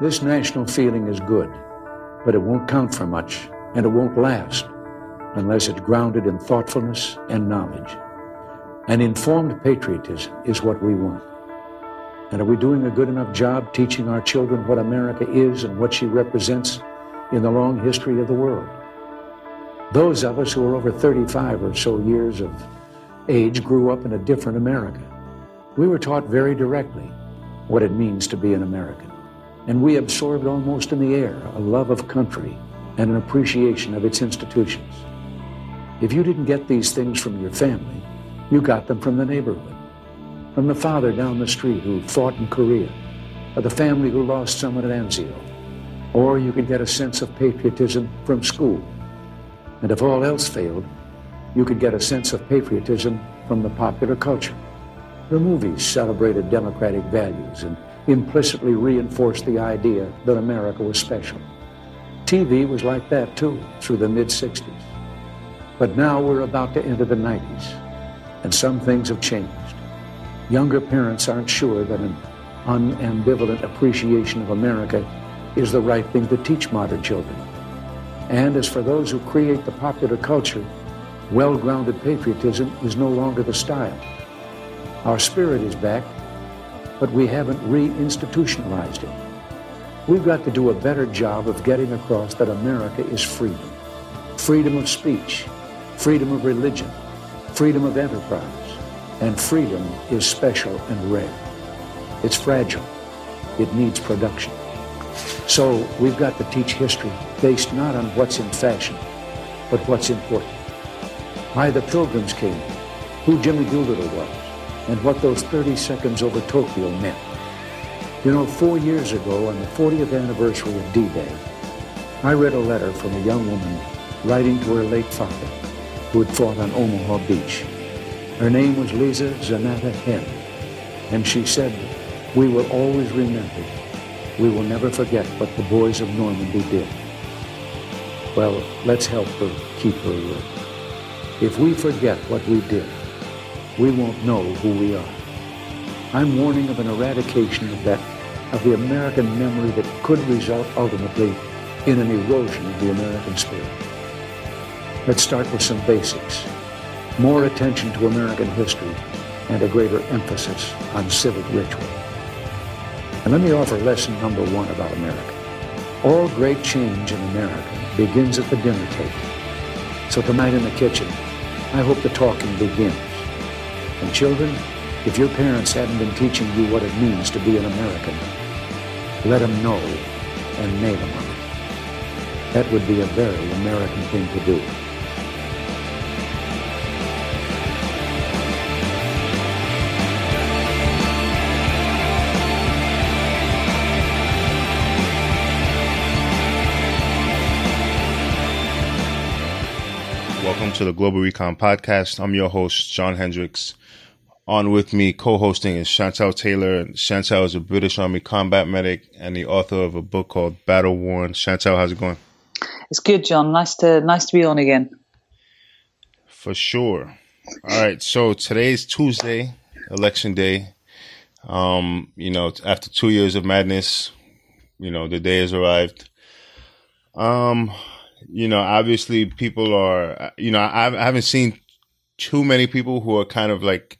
This national feeling is good, but it won't count for much, and it won't last unless it's grounded in thoughtfulness and knowledge. An informed patriotism is what we want. And are we doing a good enough job teaching our children what America is and what she represents in the long history of the world? Those of us who are over 35 or so years of age grew up in a different America. We were taught very directly what it means to be an American. And we absorbed almost in the air a love of country and an appreciation of its institutions. If you didn't get these things from your family, you got them from the neighborhood, from the father down the street who fought in Korea, or the family who lost someone at Anzio. Or you could get a sense of patriotism from school. And if all else failed, you could get a sense of patriotism from the popular culture. The movies celebrated democratic values and implicitly reinforced the idea that America was special. TV was like that too through the mid 60s. But now we're about to enter the 90s, and some things have changed. Younger parents aren't sure that an unambivalent appreciation of America is the right thing to teach modern children. And as for those who create the popular culture, well grounded patriotism is no longer the style. Our spirit is back, but we haven't re-institutionalized it. We've got to do a better job of getting across that America is freedom. Freedom of speech, freedom of religion, freedom of enterprise, and freedom is special and rare. It's fragile. It needs production. So we've got to teach history based not on what's in fashion, but what's important. Why the pilgrims came, who Jimmy Doolittle was, and what those 30 seconds over Tokyo meant. You know, four years ago, on the 40th anniversary of D-Day, I read a letter from a young woman writing to her late father, who had fought on Omaha Beach. Her name was Lisa Zanatta Henn, and she said, we will always remember. We will never forget what the boys of Normandy did. Well, let's help her keep her. If we forget what we did, we won't know who we are. I'm warning of an eradication of that, of the American memory that could result ultimately in an erosion of the American spirit. Let's start with some basics. More attention to American history and a greater emphasis on civic ritual. And let me offer lesson number one about America. All great change in America begins at the dinner table. So tonight in the kitchen, I hope the talking begins. And children, if your parents haven't been teaching you what it means to be an American, let them know and name them on it. That would be a very American thing to do. To the Global Recon Podcast. I'm your host, John Hendricks. On with me, co-hosting is Chantelle Taylor. Chantelle is a British Army combat medic and the author of a book called Battle Worn. Chantelle, how's it going? It's good, John. Nice to nice to be on again. For sure. All right. So today's Tuesday, election day. Um, you know, after two years of madness, you know, the day has arrived. Um, you know, obviously people are, you know, I, I haven't seen too many people who are kind of like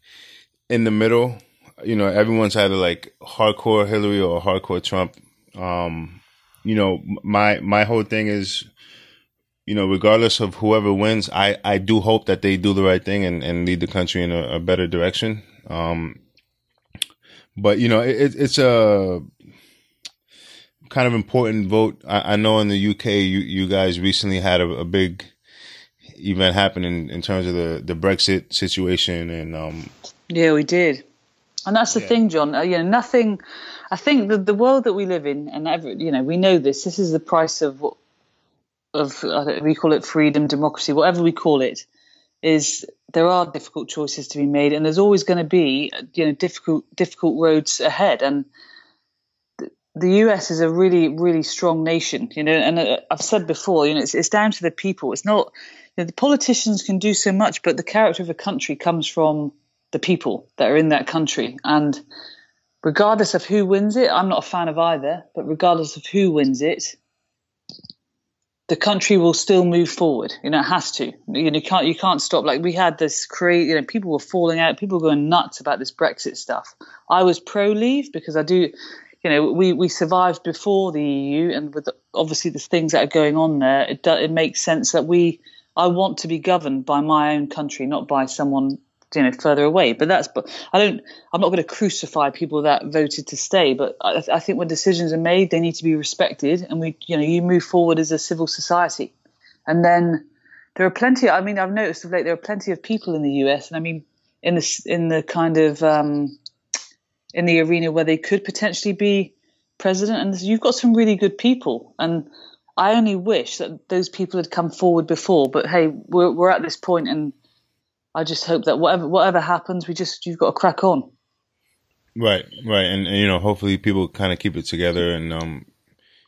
in the middle. You know, everyone's either like hardcore Hillary or hardcore Trump. Um, you know, my my whole thing is, you know, regardless of whoever wins, I I do hope that they do the right thing and and lead the country in a, a better direction. Um, but you know, it, it's a kind of important vote. I, I, know in the UK, you you guys recently had a, a big event happening in terms of the the Brexit situation, and um, yeah, we did, and that's the yeah. thing, John. Uh, you know, nothing. I think the the world that we live in, and every, you know, we know this. This is the price of what of uh, we call it freedom, democracy, whatever we call it. Is there are difficult choices to be made, and there's always going to be you know difficult difficult roads ahead, and the US is a really, really strong nation, you know, and uh, I've said before, you know, it's, it's down to the people. It's not, you know, the politicians can do so much, but the character of a country comes from the people that are in that country. And regardless of who wins it, I'm not a fan of either, but regardless of who wins it, the country will still move forward. You know, it has to. You know, you can't you can't stop. Like we had this crazy. You know, people were falling out. People were going nuts about this Brexit stuff. I was pro leave because I do. You know, we we survived before the EU, and with the, obviously the things that are going on there, it do, it makes sense that we. I want to be governed by my own country, not by someone you know further away. But that's but I don't. I'm not going to crucify people that voted to stay. But I, I, think when decisions are made, they need to be respected, and we you know you move forward as a civil society, and then there are plenty. I mean, I've noticed of late there are plenty of people in the US, and I mean in the in the kind of um, in the arena where they could potentially be president, and you've got some really good people and. I only wish that those people had come forward before, but hey, we're, we're at this point and I just hope that whatever whatever happens, we just you've got to crack on. Right, right, and, and you know, hopefully, people kind of keep it together, and um,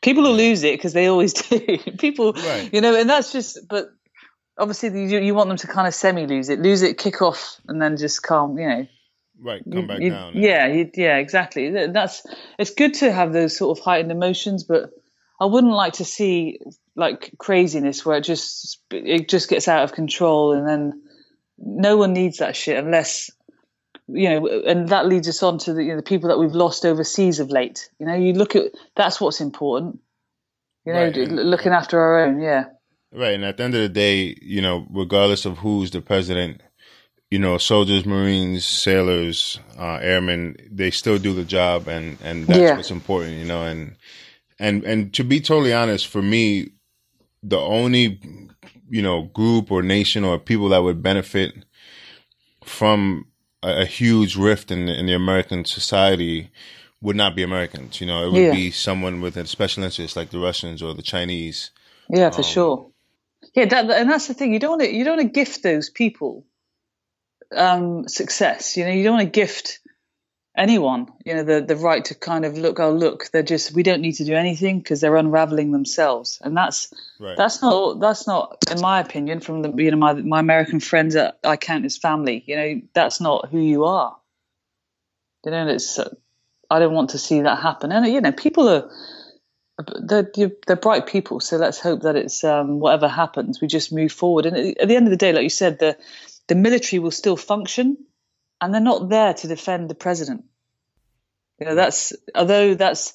people will lose it because they always do. people, right. you know, and that's just. But obviously, you you want them to kind of semi lose it, lose it, kick off, and then just calm, you know. Right, come back you, down. Yeah, yeah, yeah, exactly. That's it's good to have those sort of heightened emotions, but I wouldn't like to see like craziness where it just it just gets out of control and then no one needs that shit unless you know, and that leads us on to the, you know, the people that we've lost overseas of late. You know, you look at that's what's important. You know, right. looking after our own, yeah. Right, and at the end of the day, you know, regardless of who's the president, you know, soldiers, Marines, sailors, uh, airmen, they still do the job, and and that's yeah. what's important, you know. And and and to be totally honest, for me, the only you know group or nation or people that would benefit from a, a huge rift in, in the American society would not be Americans. You know, it would yeah. be someone with a special interest like the Russians or the Chinese. Yeah, for um, sure. Yeah, that, and that's the thing. You don't want to you don't want to gift those people um, success. You know, you don't want to gift anyone, you know, the the right to kind of look, oh look, they're just we don't need to do anything because they're unraveling themselves, and that's right. that's not that's not, in my opinion, from the you know my my American friends that I count as family. You know, that's not who you are. You know, it's uh, I don't want to see that happen, and you know, people are. They're, they're bright people, so let's hope that it's um, whatever happens, we just move forward. And at the end of the day, like you said, the the military will still function, and they're not there to defend the president. You know, that's although that's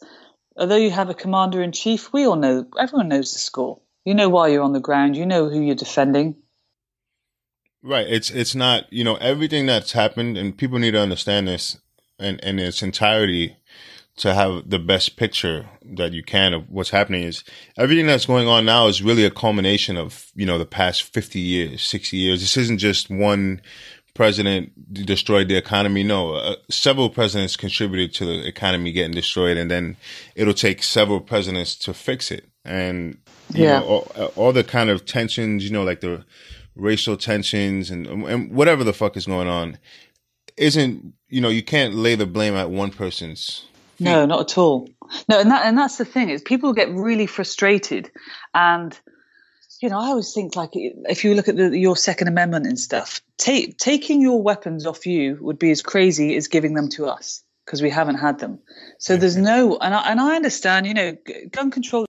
although you have a commander in chief, we all know everyone knows the score. You know why you're on the ground. You know who you're defending. Right. It's it's not you know everything that's happened, and people need to understand this in in its entirety to have the best picture that you can of what's happening is everything that's going on now is really a culmination of you know the past 50 years 60 years this isn't just one president destroyed the economy. No, uh, several presidents contributed to the economy getting destroyed, and then it'll take several presidents to fix it. And yeah, know, all, uh, all, the kind of tensions, you know, like the racial tensions and and whatever the fuck is going on, isn't you know you can't lay the blame at one person's. No, not at all. No, and that and that's the thing is people get really frustrated and you know, I always think like if you look at the, your Second Amendment and stuff, take, taking your weapons off you would be as crazy as giving them to us because we haven't had them. So there's no, and I, and I understand, you know, gun control.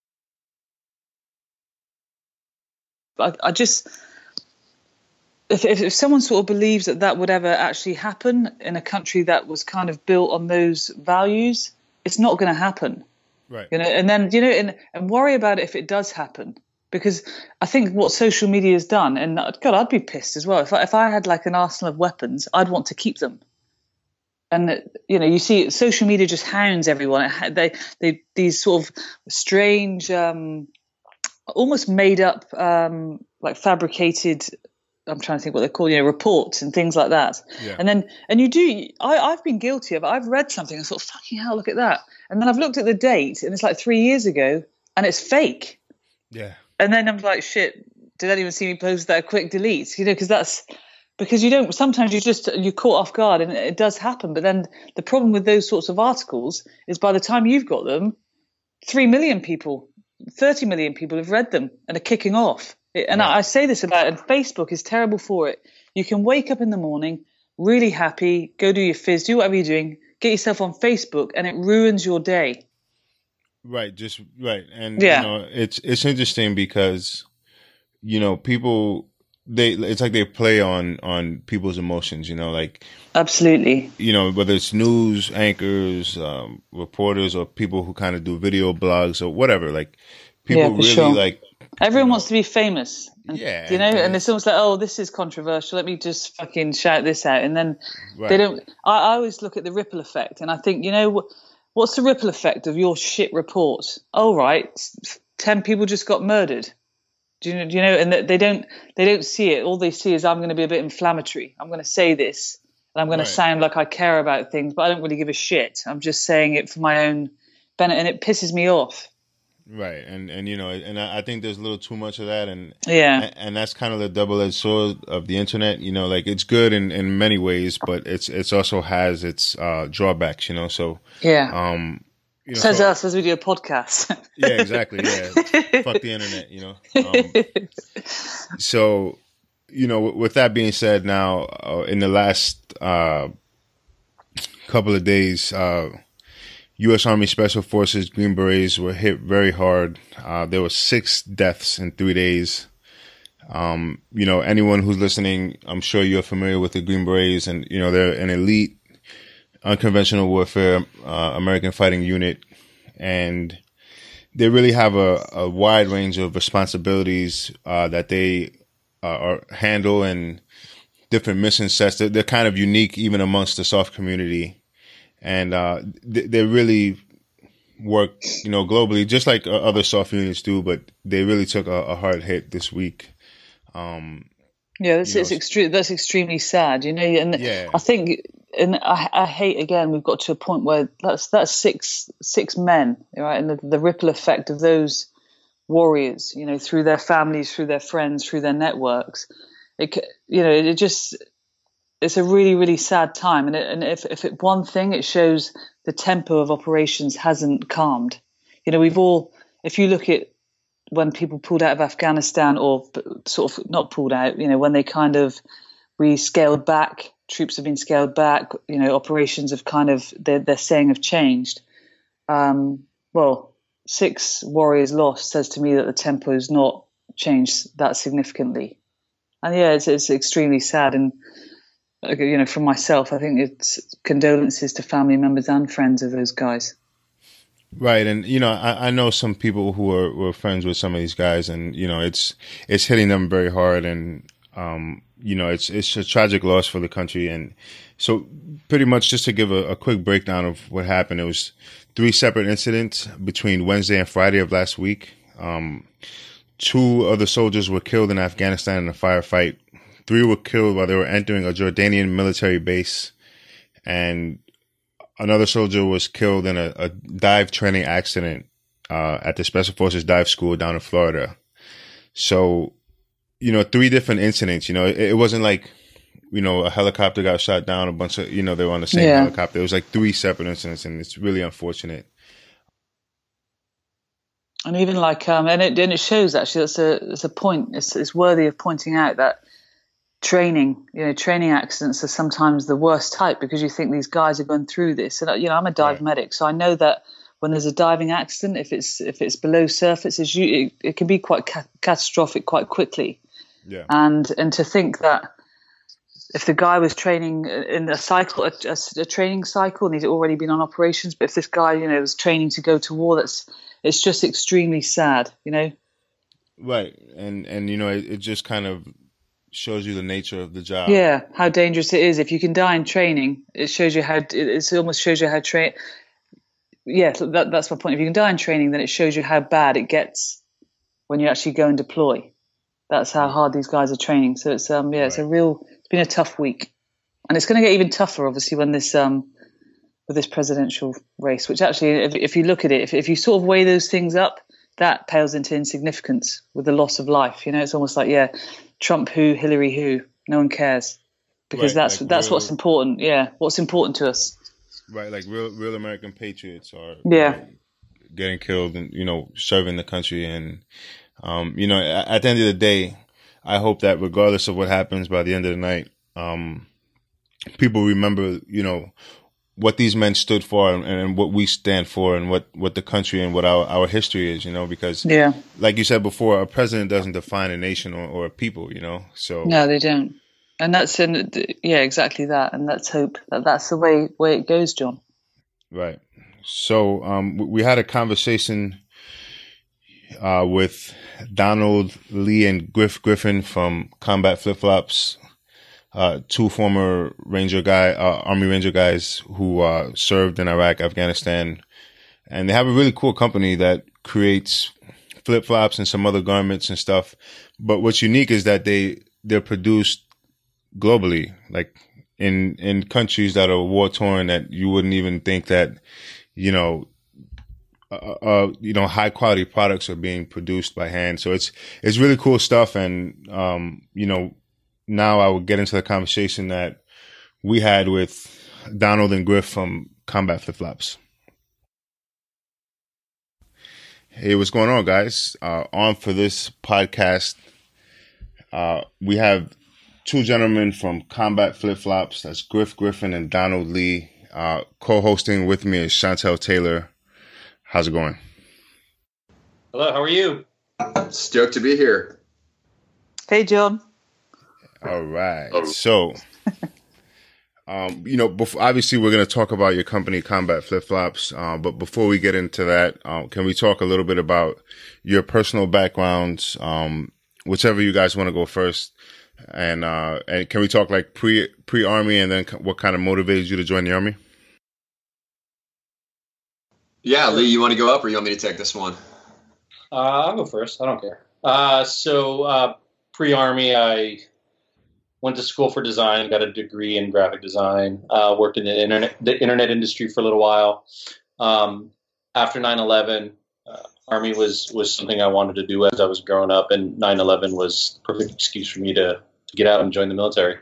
I, I just, if, if, if someone sort of believes that that would ever actually happen in a country that was kind of built on those values, it's not going to happen. Right. You know, and then you know, and, and worry about it if it does happen because I think what social media has done, and God, I'd be pissed as well if I, if I had like an arsenal of weapons, I'd want to keep them. And you know, you see, social media just hounds everyone. They, they, these sort of strange, um, almost made up, um, like fabricated. I'm trying to think what they're called, you know, reports and things like that. Yeah. And then, and you do. I, I've been guilty of. I've read something. I thought, fucking hell, look at that. And then I've looked at the date, and it's like three years ago, and it's fake. Yeah and then I'm like, shit, did anyone see me post that quick delete? You know, because that's because you don't. Sometimes you just you're caught off guard, and it does happen. But then the problem with those sorts of articles is by the time you've got them, three million people, thirty million people have read them and are kicking off. And right. I, I say this about, and Facebook is terrible for it. You can wake up in the morning really happy, go do your fizz, do whatever you're doing, get yourself on Facebook, and it ruins your day. Right, just right, and Yeah. you know, it's it's interesting because you know people they it's like they play on on people's emotions. You know, like Absolutely. you know whether it's news anchors, um, reporters, or people who kind of do video blogs or whatever. Like people Yeah, really sure. like Everyone wants to be famous. And, Yeah, You know, and- and it's almost like, oh, this is controversial. Let me just fucking shout this out. And then Right. they don't. I, I always look at the ripple effect, and I think, you know, what's the ripple effect of your shit report? Oh, right, ten people just got murdered. Do you know? Do you know? And they- they don't. They don't see it. All they see is I'm going to be a bit inflammatory. I'm going to say this, and I'm going Right. to sound like I care about things, but I don't really give a shit. I'm just saying it for my own benefit, and it pisses me off. Right, and and you know, and I, think there's a little too much of that, and Yeah. and, that's kind of the double-edged sword of the internet. You know, like it's good in in many ways, but it's it's also has its uh, drawbacks. You know, so Yeah. um, you know, Says so- us as we do a podcast. Yeah, exactly. Yeah, fuck the internet. You know. Um, so, you know, with, with that being said, now uh, in the last uh, couple of days, uh, U.S. Army Special Forces Green Berets were hit very hard. Uh, there were six deaths in three days. Um, you know, anyone who's listening, I'm sure you're familiar with the Green Berets, and you know they're an elite unconventional warfare uh, American fighting unit, and they really have a, a wide range of responsibilities uh, that they uh, are handle and different mission sets. They're, they're kind of unique even amongst the SOF community, and uh, they, they really work, you know, globally, just like uh, other SOF units do. But they really took a, a hard hit this week. Um, Yeah, it's extreme. That's extremely sad, you know. And Yeah. I think, and I, I hate again. We've got to a point where that's that's six six men, right? And the, the ripple effect of those warriors, you know, through their families, through their friends, through their networks. It, you know, it just it's a really really sad time. And it, and if if it one thing, it shows the tempo of operations hasn't calmed. You know, we've all, if you look at when people pulled out of Afghanistan or sort of not pulled out, you know, when they kind of we scaled back, troops have been scaled back, you know, operations have kind of they're, they're saying have changed. Um, well, six warriors lost says to me that the tempo has not changed that significantly, and yeah, it's, it's extremely sad. And you know, from myself, I think it's condolences to family members and friends of those guys. Right, and you know, I, I know some people who are were friends with some of these guys, and you know, it's it's hitting them very hard, and um, you know, it's it's a tragic loss for the country, and so pretty much just to give a, a quick breakdown of what happened, it was three separate incidents between Wednesday and Friday of last week. Um, two other soldiers were killed in Afghanistan in a firefight. Three were killed while they were entering a Jordanian military base, and another soldier was killed in a, a dive training accident uh, at the Special Forces Dive School down in Florida. So, you know, three different incidents. You know, it, it wasn't like, you know, a helicopter got shot down, a bunch of, you know, they were on the same Yeah. helicopter. It was like three separate incidents, and it's really unfortunate. and even like um and it and it shows actually that's a that's a point it's, it's worthy of pointing out that training you know training accidents are sometimes the worst type because you think these guys are going through this and uh, you know i'm a dive Right. medic so i know that when there's a diving accident if it's if it's below surface it's, it, it can be quite ca- catastrophic quite quickly Yeah. and and to think that if the guy was training in a cycle, a, a, a training cycle, and he'd already been on operations, but if this guy, you know, was training to go to war, that's it's just extremely sad, you know. Right. And, and, you know, it, it just kind of shows you the nature of the job. Yeah, how dangerous it is. If you can die in training, it shows you how. It almost shows you how train. Yeah, that, that's my point. If you can die in training, then it shows you how bad it gets when you actually go and deploy. That's how hard these guys are training. So it's um yeah, it's a real. It's been a tough week, and it's going to get even tougher, obviously, when this um with this presidential race. Which actually, if, if you look at it, if if you sort of weigh those things up, that pales into insignificance with the loss of life. You know, it's almost like yeah, Trump who, Hillary who, no one cares because Right, that's like that's real- what's important. Yeah, what's important to us. Right. Like real, real American patriots are Yeah. know, getting killed and, you know, serving the country. And, um, you know, at, at the end of the day, I hope that regardless of what happens by the end of the night, um, people remember, you know, what these men stood for and, and, what we stand for and what, what the country and what our, our history is, you know, because yeah, like you said before, a president doesn't define a nation or, or a people, you know, so. No, they don't. And that's, in, yeah, exactly that. And let's hope that that's the way, way it goes, John. Right. So, um, we had a conversation, uh, with Donald Lee and Griff Griffin from Combat Flip Flops uh, two former Ranger guy, uh, Army Ranger guys who uh, served in Iraq, Afghanistan, and they have a really cool company that creates flip flops and some other garments and stuff. But what's unique is that they they're produced globally, like in in countries that are war torn that you wouldn't even think that you know uh, uh, you know, high quality products are being produced by hand. So it's, it's really cool stuff. And, um, you know, now I will get into the conversation that we had with Donald and Griff from Combat Flip Flops. Hey, what's going on, guys? Uh, on for this podcast, uh, we have two gentlemen from Combat Flip Flops. That's Griff Griffin and Donald Lee. Uh, co-hosting with me is Chantelle Taylor. How's it going? Hello, how are you? Stoked to be here. Hey, John. All right. Oh. So, um, you know, before, obviously we're going to talk about your company, Combat Flip Flops. Uh, but before we get into that, uh, can we talk a little bit about your personal backgrounds? Um, whichever you guys want to go first. And, uh, and can we talk like pre, pre army and then what kind of motivated you to join the army? Yeah, Lee, you want to go up or you want me to take this one? Uh, I'll go first. I don't care. Uh, so, uh, pre army, I went to school for design, got a degree in graphic design, uh, worked in the internet, the internet industry for a little while. Um, after 9/11, uh, Army was was something I wanted to do as I was growing up, and 9/11 was the perfect excuse for me to, to get out and join the military.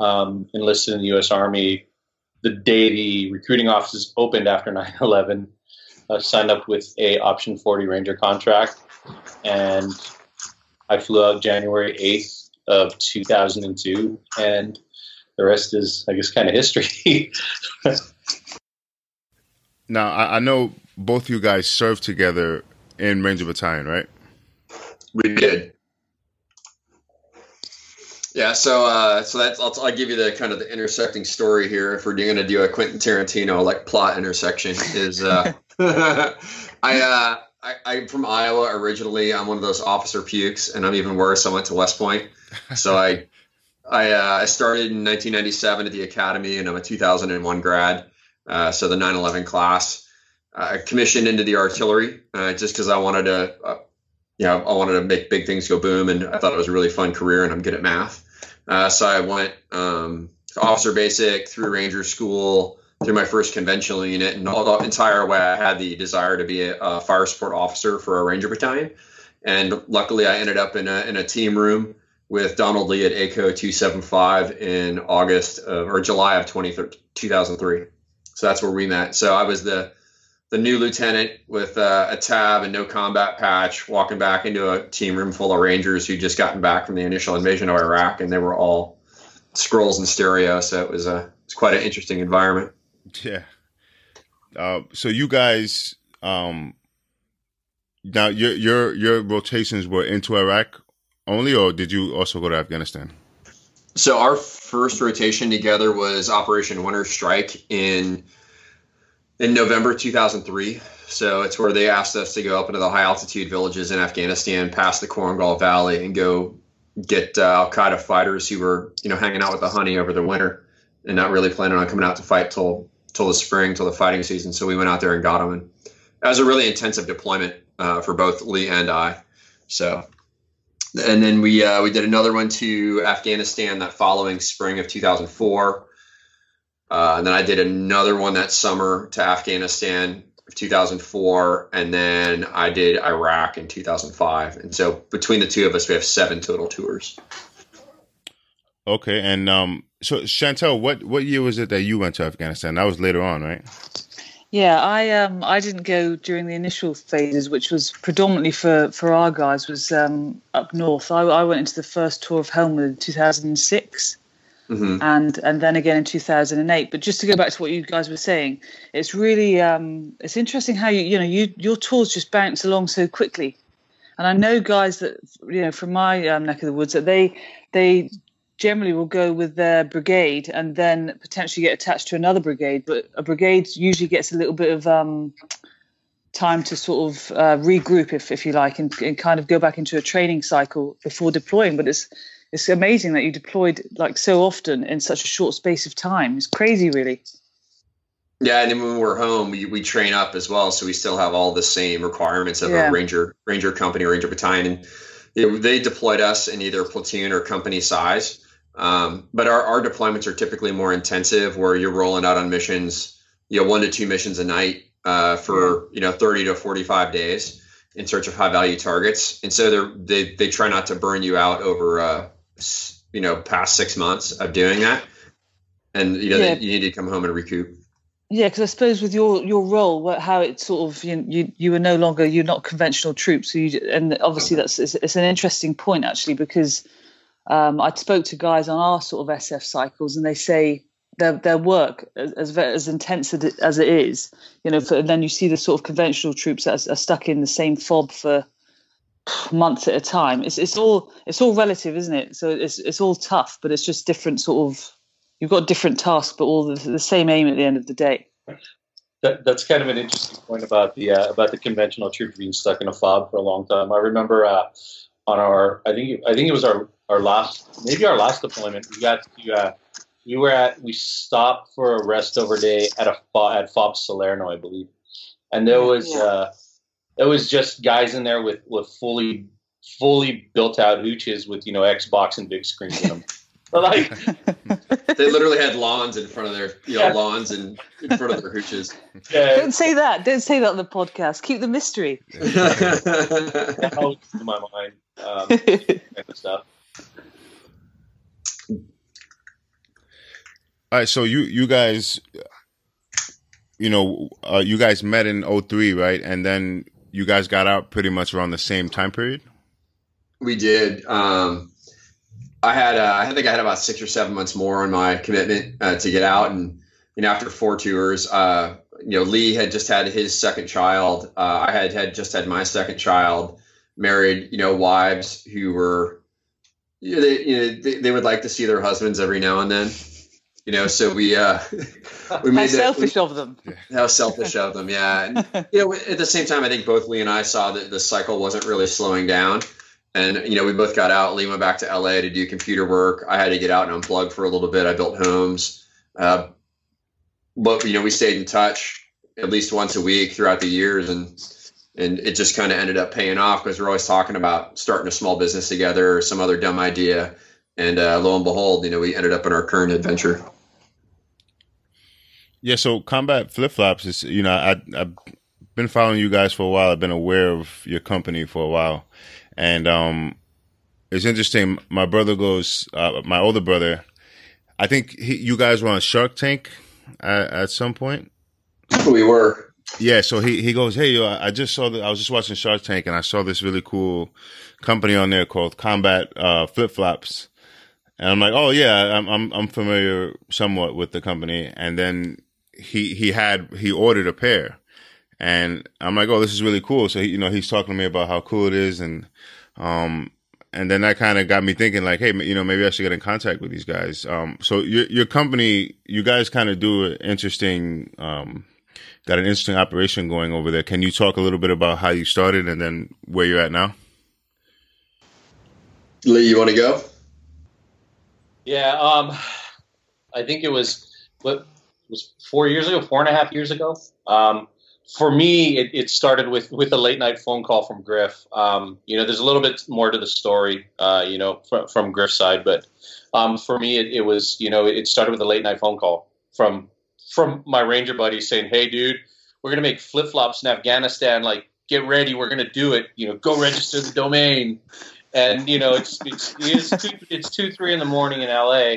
Um, enlisted in the U.S. Army the day the recruiting offices opened after 9/11. Uh, signed up with a option 40 Ranger contract, and I flew out January 8th of 2002, and the rest is, I guess, kind of history. now, I, I know both you guys served together in Ranger Battalion, right? We did. Yeah, so uh, so that's I'll, I'll, give you the kind of the intersecting story here. If we're going to do a Quentin Tarantino like plot intersection, is uh, I uh, I, am from Iowa originally. I'm one of those officer pukes, and I'm even worse. I went to West Point, so I I, uh, I started in 1997 at the academy, and I'm a 2001 grad. Uh, so the 9/11 class. I commissioned into the artillery uh, just because I wanted to, uh, you know, I wanted to make big things go boom, and I thought it was a really fun career, and I'm good at math. Uh, so I went um, officer basic through Ranger School through my first conventional unit, and all the entire way I had the desire to be a, a fire support officer for a Ranger battalion. And luckily, I ended up in a, in a team room with Donald Lee at ACO 275 in August of, or July of 2003. So that's where we met. So I was the the new lieutenant with uh, a tab and no combat patch, walking back into a team room full of Rangers who just gotten back from the initial invasion of Iraq, and they were all scrolls and stereo. So it was a it was quite an interesting environment. Yeah. Uh, so you guys, um, now your your your rotations were into Iraq only, or did you also go to Afghanistan? So our first rotation together was Operation Winter Strike in in November 2003. So it's where they asked us to go up into the high altitude villages in Afghanistan, past the Korengal Valley, and go get uh, Al Qaeda fighters who were you know hanging out with the honey over the winter and not really planning on coming out to fight till till the spring, till the fighting season. So we went out there and got them, and that was a really intensive deployment uh, for both Lee and I. So, and then we uh, we did another one to Afghanistan that following spring of 2004. Uh, and then I did another one that summer to Afghanistan of 2004, and then I did Iraq in 2005. And so between the two of us, we have seven total tours. Okay, and um, so Chantelle, what what year was it that you went to Afghanistan? That was later on, right? Yeah, I um I didn't go during the initial phases, which was predominantly for for our guys was um up north. I, I went into the first tour of Helmand in two thousand and six. Mm-hmm. and and then again in 2008. But just to go back to what you guys were saying, it's really um, it's interesting how you you know you your tours just bounce along so quickly. And I know guys that you know from my um, neck of the woods that they they generally will go with their brigade and then potentially get attached to another brigade. But a brigade usually gets a little bit of um, time to sort of uh, regroup, if if you like, and, and kind of go back into a training cycle before deploying. But it's it's amazing that you deployed like so often in such a short space of time. It's crazy, really. Yeah, and then when we're home, we, we train up as well, so we still have all the same requirements of yeah. a ranger ranger company, ranger battalion. And you know, they deployed us in either platoon or company size. Um, but our, our deployments are typically more intensive, where you're rolling out on missions, you know, one to two missions a night uh, for you know 30 to 45 days in search of high value targets. And so they they try not to burn you out over uh, you know past six months of doing that, and you know yeah. you need to come home and recoup. Yeah, because I suppose with your your role, how it sort of you you you were no longer you're not conventional troops, so you and obviously that's it's, it's an interesting point actually because um, I spoke to guys on our sort of SF cycles and they say their their work as as intense as it is, you know, for, and then you see the sort of conventional troops that are, stuck in the same fob for months at a time. It's it's all it's all relative, isn't it? So it's it's all tough, but it's just different sort of you've got different tasks, but all the, the same aim at the end of the day. That, that's kind of an interesting point about the uh, about the conventional troops being stuck in a fob for a long time. I remember uh, on our I think I think it was our our last maybe our last deployment we got to uh, we were at we stopped for a rest over day at a at FOB Salerno I believe, and there was yeah. uh, it was just guys in there with with fully fully built out hooches with you know Xbox and big screens in them. like they literally had lawns in front of their you know yeah. lawns and in front of their hooches. Yeah. Don't say that. Don't say that on the podcast. Keep the mystery. that helps in my mind. Um, kind of stuff. All right, so you you guys, you know, uh, you guys met in 03, right? And then you guys got out pretty much around the same time period. We did. Um, I had, uh, I think I had about six or seven months more on my commitment uh, to get out, and you know, after four tours, uh, you know, Lee had just had his second child. Uh, I had had just had my second child. Married, you know, wives who were, you know, they, you know, they, they would like to see their husbands every now and then you know so we uh we made how selfish we, of them. How selfish of them yeah. And, you know at the same time i think both lee and i saw that the cycle wasn't really slowing down. And you know we both got out. Lee went back to la to do computer work. I had to get out and unplug for a little bit. I built homes. Uh, but you know we stayed in touch at least once a week throughout the years. And and it just kind of ended up paying off because we're always talking about starting a small business together or some other dumb idea and uh, lo and behold you know we ended up in our current adventure yeah, so combat flip flops is you know I I've been following you guys for a while. I've been aware of your company for a while, and um, it's interesting. My brother goes, uh, my older brother. I think he, you guys were on Shark Tank at, at some point. We were. Yeah, so he, he goes, hey, yo, I just saw that I was just watching Shark Tank and I saw this really cool company on there called Combat uh, Flip Flops, and I'm like, oh yeah, I'm I'm I'm familiar somewhat with the company, and then he he had he ordered a pair, and I'm like, oh, this is really cool. So he, you know, he's talking to me about how cool it is, and um, and then that kind of got me thinking, like, hey, you know, maybe I should get in contact with these guys. Um, so your your company, you guys kind of do an interesting, um, got an interesting operation going over there. Can you talk a little bit about how you started and then where you're at now? Lee, you want to go? Yeah, um, I think it was what was four years ago, four and a half years ago. Um, for me, it, it, started with with a late night phone call from Griff. Um, you know, there's a little bit more to the story, uh, you know, from, from Griff's side, but um, for me, it, it, was you know, it started with a late night phone call from from my ranger buddy saying, "Hey, dude, we're gonna make flip flops in Afghanistan. Like, get ready, we're gonna do it. You know, go register the domain." And you know, it's it's it's two, it's two three in the morning in LA,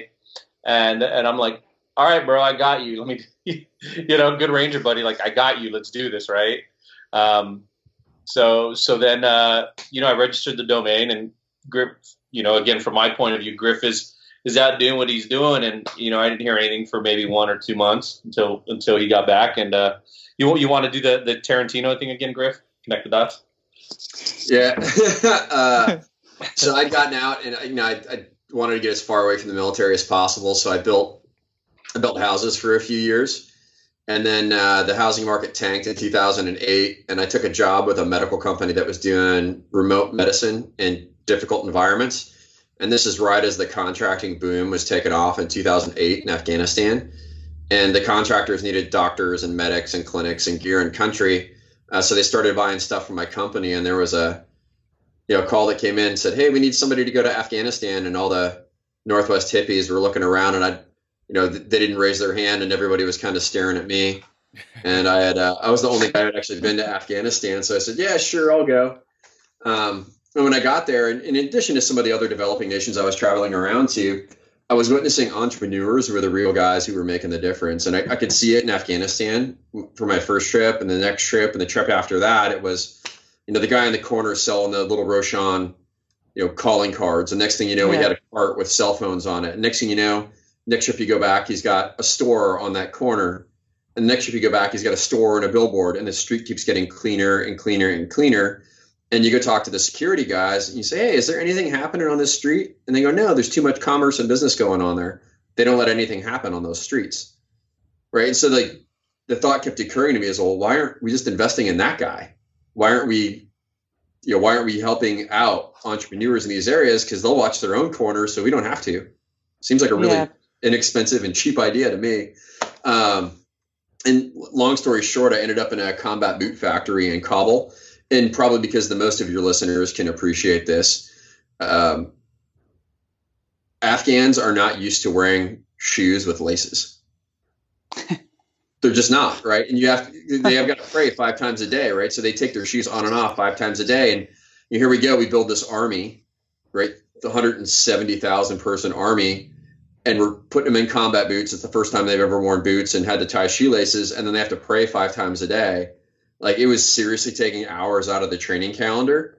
and and I'm like, all right, bro, I got you. Let me, you know, good ranger buddy. Like, I got you. Let's do this, right? Um, so, so then, uh, you know, I registered the domain, and Griff, you know, again from my point of view, Griff is is out doing what he's doing, and you know, I didn't hear anything for maybe one or two months until until he got back. And uh, you want you want to do the the Tarantino thing again, Griff? Connect the dots. Yeah. uh, so I'd gotten out, and you know, I, I wanted to get as far away from the military as possible. So I built I built houses for a few years, and then uh, the housing market tanked in 2008, and I took a job with a medical company that was doing remote medicine in difficult environments. And this is right as the contracting boom was taken off in 2008 in Afghanistan, and the contractors needed doctors and medics and clinics and gear and country. Uh, so they started buying stuff from my company, and there was a you know call that came in and said, "Hey, we need somebody to go to Afghanistan," and all the Northwest hippies were looking around, and I, you know, they didn't raise their hand, and everybody was kind of staring at me. And I had uh, I was the only guy who had actually been to Afghanistan, so I said, "Yeah, sure, I'll go." Um, and when I got there, and in addition to some of the other developing nations I was traveling around to, I was witnessing entrepreneurs who were the real guys who were making the difference. And I, I, could see it in Afghanistan for my first trip and the next trip and the trip after that. It was, you know, the guy in the corner selling the little Roshan, you know, calling cards. The next thing you know, yeah. he had a cart with cell phones on it. And next thing you know, next trip you go back, he's got a store on that corner. And next trip you go back, he's got a store and a billboard. And the street keeps getting cleaner and cleaner and cleaner and you go talk to the security guys and you say, Hey, is there anything happening on this street? And they go, No, there's too much commerce and business going on there. They don't let anything happen on those streets. Right. And so like the thought kept occurring to me is, well, why aren't we just investing in that guy? Why aren't we, you know, why aren't we helping out entrepreneurs in these areas? Because they'll watch their own corner, so we don't have to. Seems like a really yeah. inexpensive and cheap idea to me. Um, and long story short, I ended up in a combat boot factory in Kabul and probably because the most of your listeners can appreciate this, um, Afghans are not used to wearing shoes with laces. They're just not right, and you have they have got to pray five times a day, right? So they take their shoes on and off five times a day, and here we go. We build this army, right? The 170,000 person army, and we're putting them in combat boots. It's the first time they've ever worn boots and had to tie shoelaces, and then they have to pray five times a day like it was seriously taking hours out of the training calendar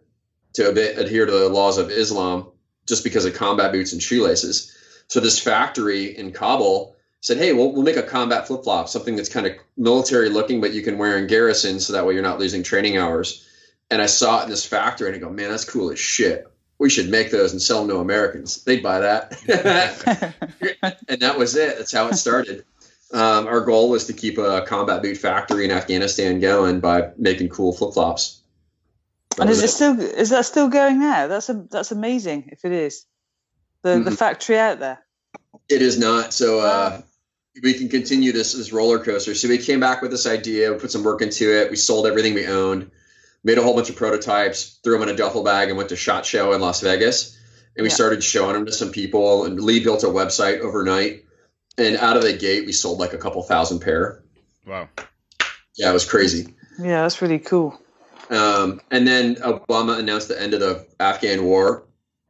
to adhere to the laws of Islam just because of combat boots and shoelaces. So this factory in Kabul said, "Hey, we'll, we'll make a combat flip flop, something that's kind of military looking, but you can wear in garrison, so that way you're not losing training hours." And I saw it in this factory, and I go, "Man, that's cool as shit. We should make those and sell them to Americans. They'd buy that." and that was it. That's how it started. Um, our goal was to keep a combat boot factory in Afghanistan going by making cool flip flops. And is it, still is that still going now? That's a, that's amazing if it is. The mm-hmm. the factory out there. It is not. So uh, we can continue this this roller coaster. So we came back with this idea, we put some work into it, we sold everything we owned, made a whole bunch of prototypes, threw them in a duffel bag, and went to Shot Show in Las Vegas. And we yeah. started showing them to some people. And Lee built a website overnight and out of the gate we sold like a couple thousand pair. Wow. Yeah, it was crazy. Yeah, that's really cool. Um, and then Obama announced the end of the Afghan war,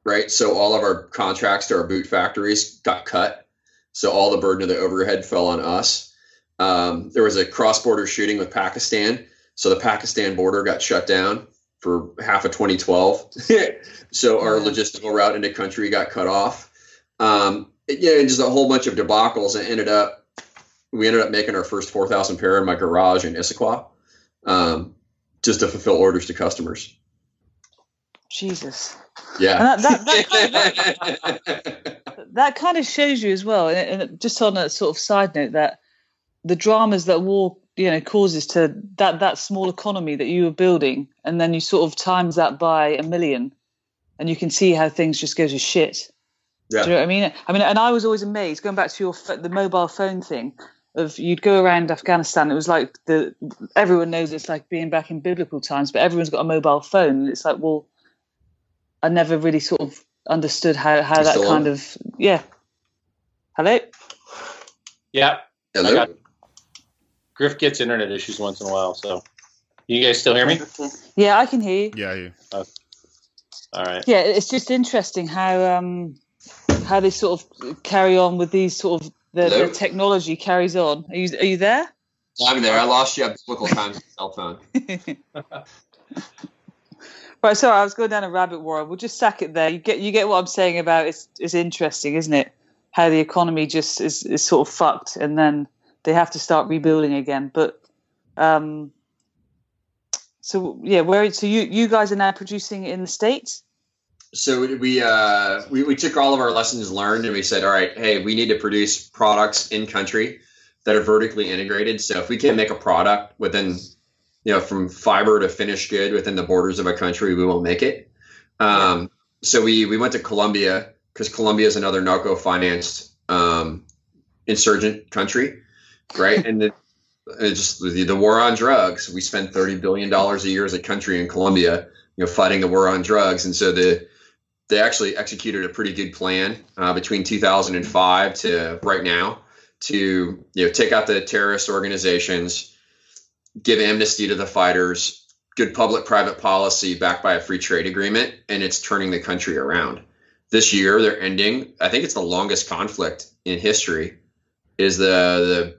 right? So all of our contracts to our boot factories got cut. So all the burden of the overhead fell on us. Um, there was a cross-border shooting with Pakistan, so the Pakistan border got shut down for half of 2012. so our logistical route into country got cut off. Um, yeah, just a whole bunch of debacles and ended up we ended up making our first 4,000 pair in my garage in Issaquah um, just to fulfill orders to customers. Jesus. Yeah. And that, that, that, kind of, that, kind of, shows you as well, and, and just on a sort of side note, that the dramas that war you know causes to that that small economy that you were building, and then you sort of times that by a million, and you can see how things just go to shit. Yeah. Do you know what I mean? I mean, and I was always amazed going back to your the mobile phone thing. Of you'd go around Afghanistan, it was like the everyone knows it's like being back in biblical times, but everyone's got a mobile phone, and it's like, well, I never really sort of understood how how that kind on? of yeah. Hello. Yeah. Hello. Got, Griff gets internet issues once in a while, so you guys still hear me? Yeah, I can hear you. Yeah, I hear. Uh, all right. Yeah, it's just interesting how um how they sort of carry on with these sort of the, the technology carries on. Are you are you there? I'm there. I lost you at biblical times cell phone. right, sorry, I was going down a rabbit warren. We'll just sack it there. You get you get what I'm saying about it's it's interesting, isn't it? how the economy just is, is sort of fucked, and then they have to start rebuilding again. But um, so yeah, where so you you guys are now producing in the states? So we uh, we we took all of our lessons learned and we said, all right, hey, we need to produce products in country that are vertically integrated. So if we can't make a product within, you know, from fiber to finished good within the borders of a country, we won't make it. Um, so we we went to Colombia because Colombia is another narco financed um, insurgent country, right? and the, just the, the war on drugs. We spend thirty billion dollars a year as a country in Colombia, you know, fighting the war on drugs, and so the they actually executed a pretty good plan uh, between 2005 to right now to you know take out the terrorist organizations, give amnesty to the fighters, good public-private policy backed by a free trade agreement, and it's turning the country around. This year, they're ending. I think it's the longest conflict in history. Is the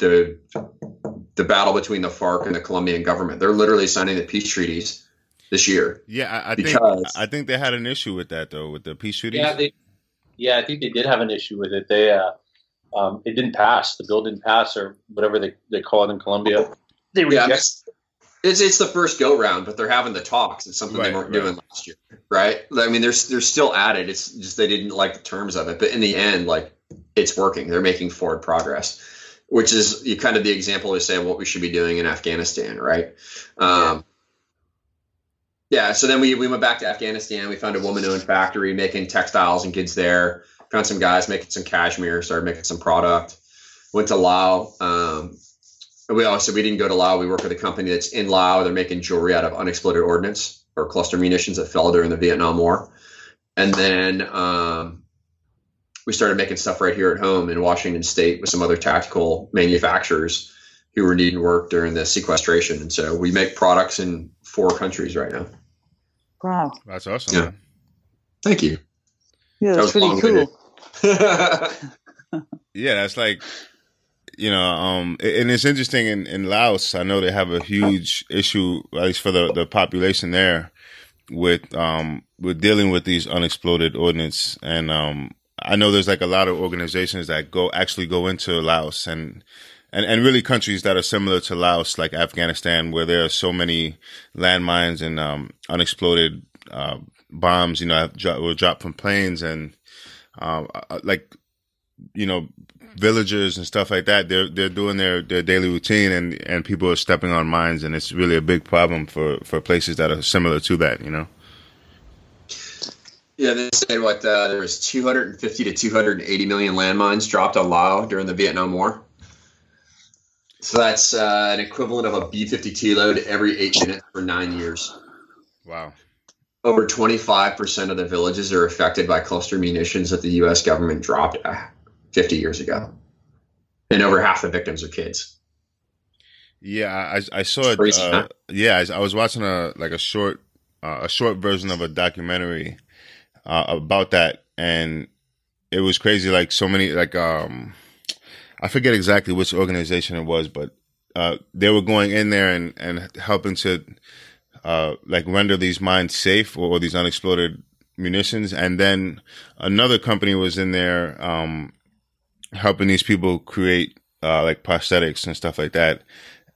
the the the battle between the FARC and the Colombian government? They're literally signing the peace treaties this year. Yeah, I, I think I think they had an issue with that though, with the peace treaties. Yeah, they, yeah, I think they did have an issue with it. They uh, um, it didn't pass. The bill didn't pass, or whatever they, they call it in Colombia. They reject. Yeah, it's it's the first go round, but they're having the talks. It's something right, they weren't right. doing last year, right? I mean, they're they're still at it. It's just they didn't like the terms of it, but in the end, like it's working. They're making forward progress, which is kind of the example to say what we should be doing in Afghanistan, right? Um, yeah. So then we we went back to Afghanistan. We found a woman-owned factory making textiles and kids there found some guys making some cashmere, started making some product. Went to Lao. Um, we also we didn't go to Lao. We work with a company that's in Lao. They're making jewelry out of unexploded ordnance or cluster munitions that fell during the Vietnam War. And then um, we started making stuff right here at home in Washington State with some other tactical manufacturers who were needing work during the sequestration. And so we make products in four countries right now. Wow, that's awesome. Yeah. Thank you. Yeah, that's that really cool. yeah, that's like you know, um, and it's interesting in, in Laos. I know they have a huge issue, at least for the, the population there, with um, with dealing with these unexploded ordnance. And um, I know there's like a lot of organizations that go actually go into Laos and and and really countries that are similar to Laos, like Afghanistan, where there are so many landmines and um, unexploded uh, bombs. You know, were dropped from planes and um, uh, uh, like you know villagers and stuff like that they're they're doing their their daily routine and and people are stepping on mines and it's really a big problem for for places that are similar to that you know yeah they say what uh, there was 250 to 280 million landmines dropped on Laos during the Vietnam War so that's uh, an equivalent of a B-52 load every eight minutes for nine years wow over 25% of the villages are affected by cluster munitions that the US government dropped uh, 50 years ago. And over half the victims are kids. Yeah, I, I saw it. Uh. Yeah, I, I, was watching a like a short uh, a short version of a documentary uh, about that, and it was crazy. Like so many, like um, I forget exactly which organization it was, but uh, they were going in there and and helping to uh, like render these mines safe or, or, these unexploded munitions. And then another company was in there, um, helping these people create, uh, like prosthetics and stuff like that.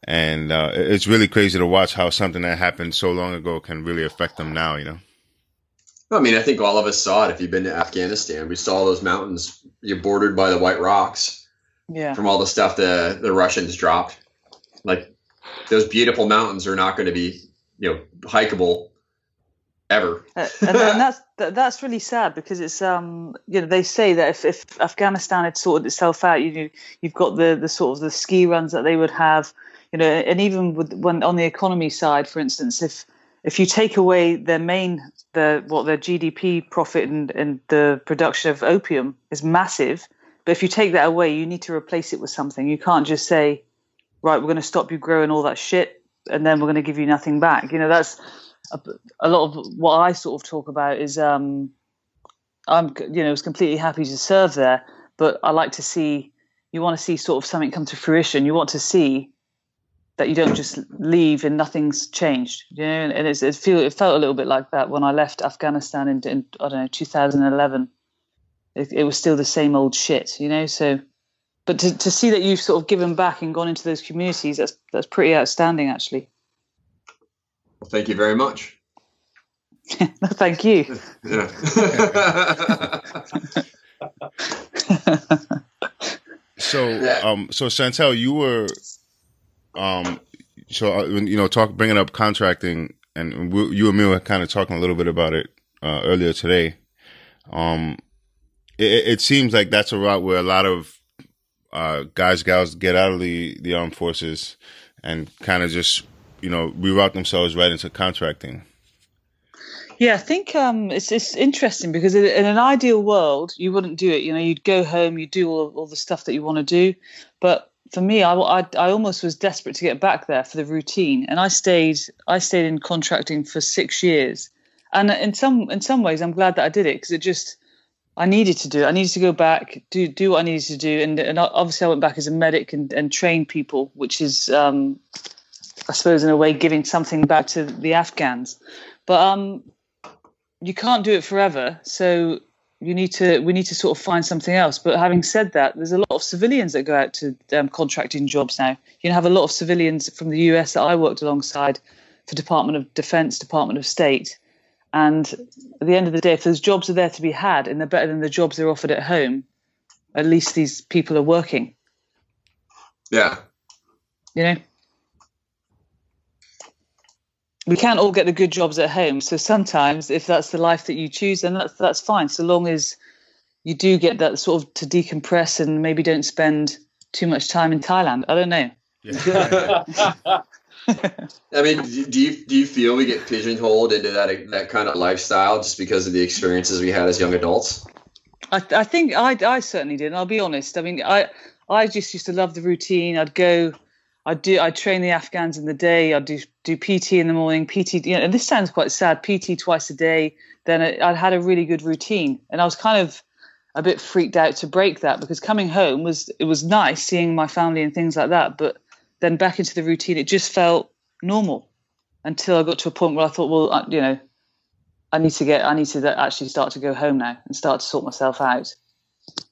And, uh, it's really crazy to watch how something that happened so long ago can really affect them now, you know? I mean, I think all of us saw it. If you've been to Afghanistan, we saw those mountains you're bordered by the white rocks. Yeah. From all the stuff the the Russians dropped, like those beautiful mountains are not going to be you know hikeable ever. uh, and, and, that's that's really sad because it's um you know they say that if, if Afghanistan had sorted itself out, you know you've got the the sort of the ski runs that they would have, you know, and even with when on the economy side, for instance, if if you take away their main the what their GDP profit and, and the production of opium is massive, but if you take that away, you need to replace it with something. You can't just say, right, we're going to stop you growing all that shit and then we're going to give you nothing back. You know, that's a, a lot of what I sort of talk about is um, I'm, you know, I was completely happy to serve there, but I like to see, you want to see sort of something come to fruition. You want to see that you don't just leave and nothing's changed. You know, and it feel it felt a little bit like that when I left Afghanistan in, in I don't know 2011. It, it was still the same old shit, you know. So, but to to see that you've sort of given back and gone into those communities, that's that's pretty outstanding, actually. Well, thank you very much. Thank you. Yeah. So, um, so Chantelle, you were, um, so uh, you know, talk bringing up contracting, and we, you and me were kind of talking a little bit about it uh, earlier today. Um, it, it seems like that's a route where a lot of uh, guys, gals get out of the the armed forces and kind of just you know reroute themselves right into contracting. Yeah, I think um, it's it's interesting because in, an ideal world, you wouldn't do it. You know, you'd go home, you'd do all, all the stuff that you want to do. But for me, I, I, I almost was desperate to get back there for the routine, and I stayed I stayed in contracting for six years. And in some in some ways, I'm glad that I did it because it just I needed to do. I needed to go back, do do what I needed to do, and and obviously I went back as a medic and, and trained people, which is um, I suppose in a way giving something back to the Afghans. But um, you can't do it forever, so you need to we need to sort of find something else. But having said that, there's a lot of civilians that go out to um, contracting jobs now. You have a lot of civilians from the US that I worked alongside for Department of Defense, Department of State. And at the end of the day, if those jobs are there to be had and they're better than the jobs they're offered at home, at least these people are working. yeah. You know, we can't all get the good jobs at home. So sometimes, if that's the life that you choose, then that's that's fine. So long as you do get that sort of to decompress and maybe don't spend too much time in Thailand. I don't know. Yeah. I mean, do you do you feel we get pigeonholed into that that kind of lifestyle just because of the experiences we had as young adults? I, I think I, I certainly did. And I'll be honest. I mean, I I just used to love the routine. I'd go, I'd do, I'd train the Afghans in the day. I'd do do PT in the morning. PT, you know, and this sounds quite sad. PT twice a day. Then I, I'd had a really good routine, and I was kind of a bit freaked out to break that because coming home was it was nice seeing my family and things like that, but then back into the routine, it just felt normal until I got to a point where I thought, well, uh, you know, I need to get, I need to actually start to go home now and start to sort myself out.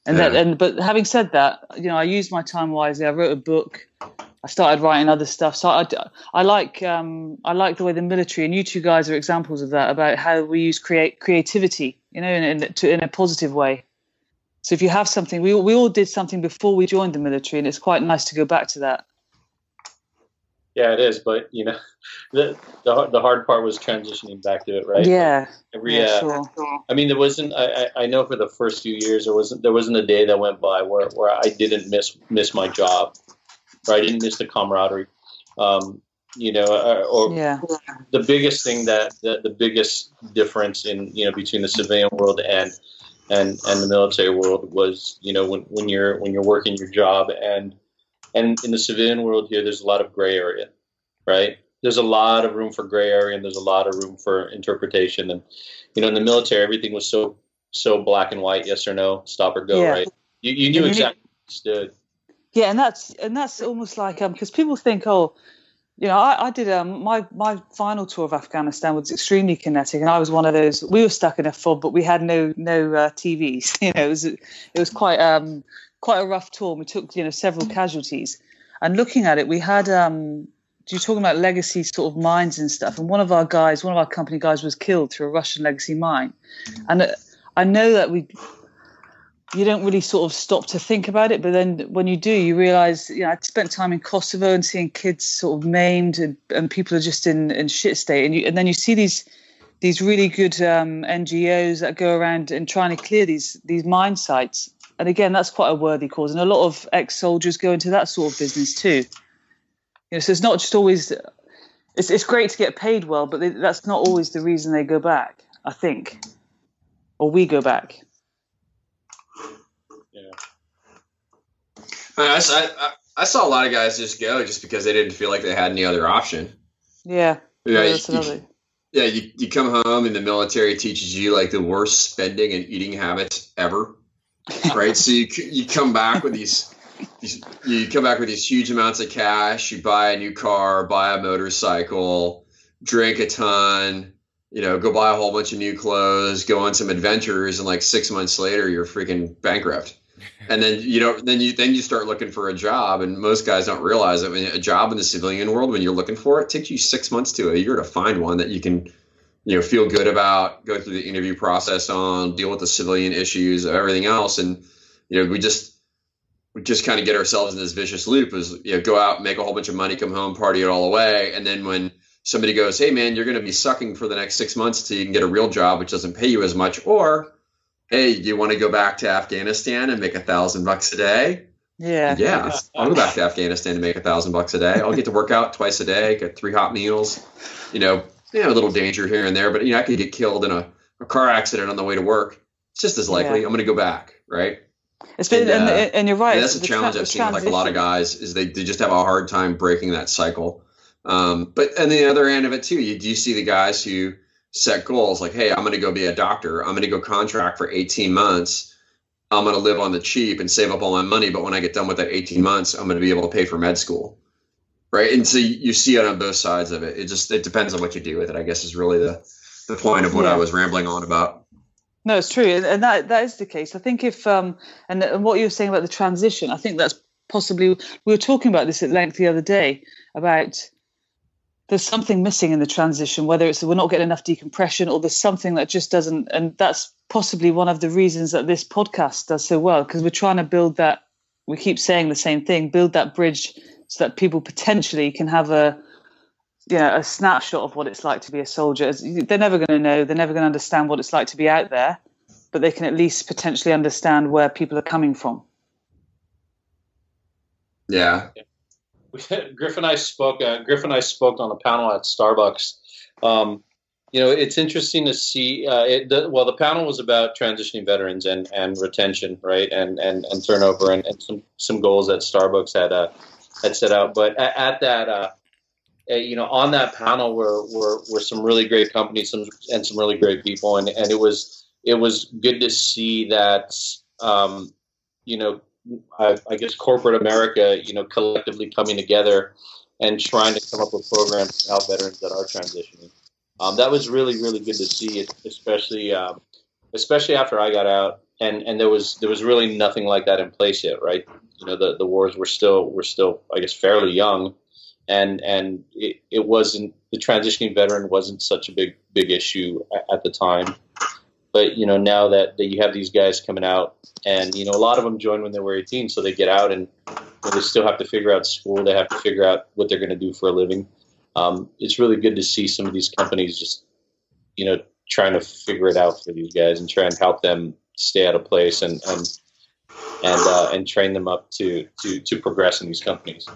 And Yeah. then, and but having said that, you know, I used my time wisely. I wrote a book. I started writing other stuff. So I, I like, um, I like the way the military and you two guys are examples of that about how we use create creativity, you know, in, in, to, in a positive way. So if you have something, we we all did something before we joined the military, and it's quite nice to go back to that. Yeah, it is. But you know, the the the hard part was transitioning back to it, right? Yeah, Every, yeah, uh, sure. I mean, there wasn't. I, I know for the first few years, there wasn't. There wasn't a day that went by where, where I didn't miss miss my job, or I didn't miss the camaraderie. Um, you know, or, or Yeah, the biggest thing that the, the biggest difference in you know between the civilian world and and and the military world was you know when, when you're when you're working your job and and in the civilian world here there's a lot of gray area right there's a lot of room for gray area and there's a lot of room for interpretation and you know in the military everything was so so black and white yes or no stop or go Yeah. right you, you knew exactly what you stood yeah, and that's and that's almost like um because people think oh. You know, I, I did um, my my final tour of Afghanistan was extremely kinetic, and I was one of those. We were stuck in a fob, but we had no no uh, TVs. You know, it was it was quite um quite a rough tour. We took you know several casualties, and looking at it, we had um. You're talking about legacy sort of mines and stuff, and one of our guys, one of our company guys, was killed through a Russian legacy mine, and uh, I know that we you don't really sort of stop to think about it. But then when you do, you realize, you know, I spent time in Kosovo and seeing kids sort of maimed and, and people are just in, in shit state. And you, and then you see these, these really good um, NGOs that go around and trying to clear these, these mine sites. And again, that's quite a worthy cause. And a lot of ex-soldiers go into that sort of business too. You know, so it's not just always, it's, it's great to get paid well, but they, that's not always the reason they go back, I think, or we go back. yeah I, I, I- saw a lot of guys just go just because they didn't feel like they had any other option. Yeah. Yeah, you- another. Yeah, you, you come home and the military teaches you like the worst spending and eating habits ever, right? so you you come back with these, these you come back with these huge amounts of cash. You buy a new car, buy a motorcycle, drink a ton, you know, go buy a whole bunch of new clothes, go on some adventures, and like six months later, you're freaking bankrupt. And then you know, then you then you start looking for a job, and most guys don't realize that when a job in the civilian world, when you're looking for it, it takes you six months to a year to find one that you can, you know, feel good about, go through the interview process on, deal with the civilian issues, everything else, and you know, we just we just kind of get ourselves in this vicious loop. Is you know, go out, make a whole bunch of money, come home, party it all away, and then when somebody goes, "Hey, man, you're going to be sucking for the next six months till you can get a real job, which doesn't pay you as much," or "Hey, you want to go back to Afghanistan and make a thousand bucks a day?" Yeah. Yeah, I'll go back to Afghanistan to make a thousand bucks a day. I'll get to work out twice a day, get three hot meals. You know, you know, a little danger here and there, but you know, I could get killed in a, a car accident on the way to work. It's just as likely. Yeah. I'm going to go back, right? It's been, and, And, uh, and, you're right. And that's a challenge tra- I've seen with like a lot of guys is they, they just have a hard time breaking that cycle. Um, but on the other end of it too, you do see the guys who set goals like, hey, I'm going to go be a doctor. I'm going to go contract for 18 months. I'm going to live on the cheap and save up all my money. But when I get done with that 18 months, I'm going to be able to pay for med school. Right. And so you see it on both sides of it. It just, it depends on what you do with it, I guess is really the, the point of what I was rambling on about. No, it's true, and, that that is the case. I think if um and, and what you were saying about the transition, I think that's possibly we were talking about this at length the other day about there's something missing in the transition, whether it's that we're not getting enough decompression or there's something that just doesn't, and that's possibly one of the reasons that this podcast does so well because we're trying to build that. We keep saying the same thing: build that bridge so that people potentially can have a you know, a snapshot of what it's like to be a soldier. They're never going to know. They're never going to understand what it's like to be out there, but they can at least potentially understand where people are coming from. Yeah. Griff and I spoke. Uh, Griff and I spoke on a panel at Starbucks. Um, you know, it's interesting to see. Uh, it, the, well, the panel was about transitioning veterans and, and retention, right, and and, and turnover, and, and some some goals that Starbucks had uh, had set out. But at, at that, uh, you know, on that panel were, were were some really great companies, some and some really great people, and and it was it was good to see that. Um, you know, I, I guess corporate America, you know, collectively coming together and trying to come up with programs to help veterans that are transitioning. Um, that was really, really good to see, especially, um, especially after I got out, and, and there was there was really nothing like that in place yet, right? You know, the, the wars were still were still, I guess, fairly young, and and it, it wasn't the transitioning veteran wasn't such a big big issue at, at the time. But you know, now that, that you have these guys coming out and you know a lot of them join when they were 18 so they get out and you know, they still have to figure out school they have to figure out what they're going to do for a living um, it's really good to see some of these companies just you know trying to figure it out for these guys and try and help them stay out of place and and and uh, and train them up to to to progress in these companies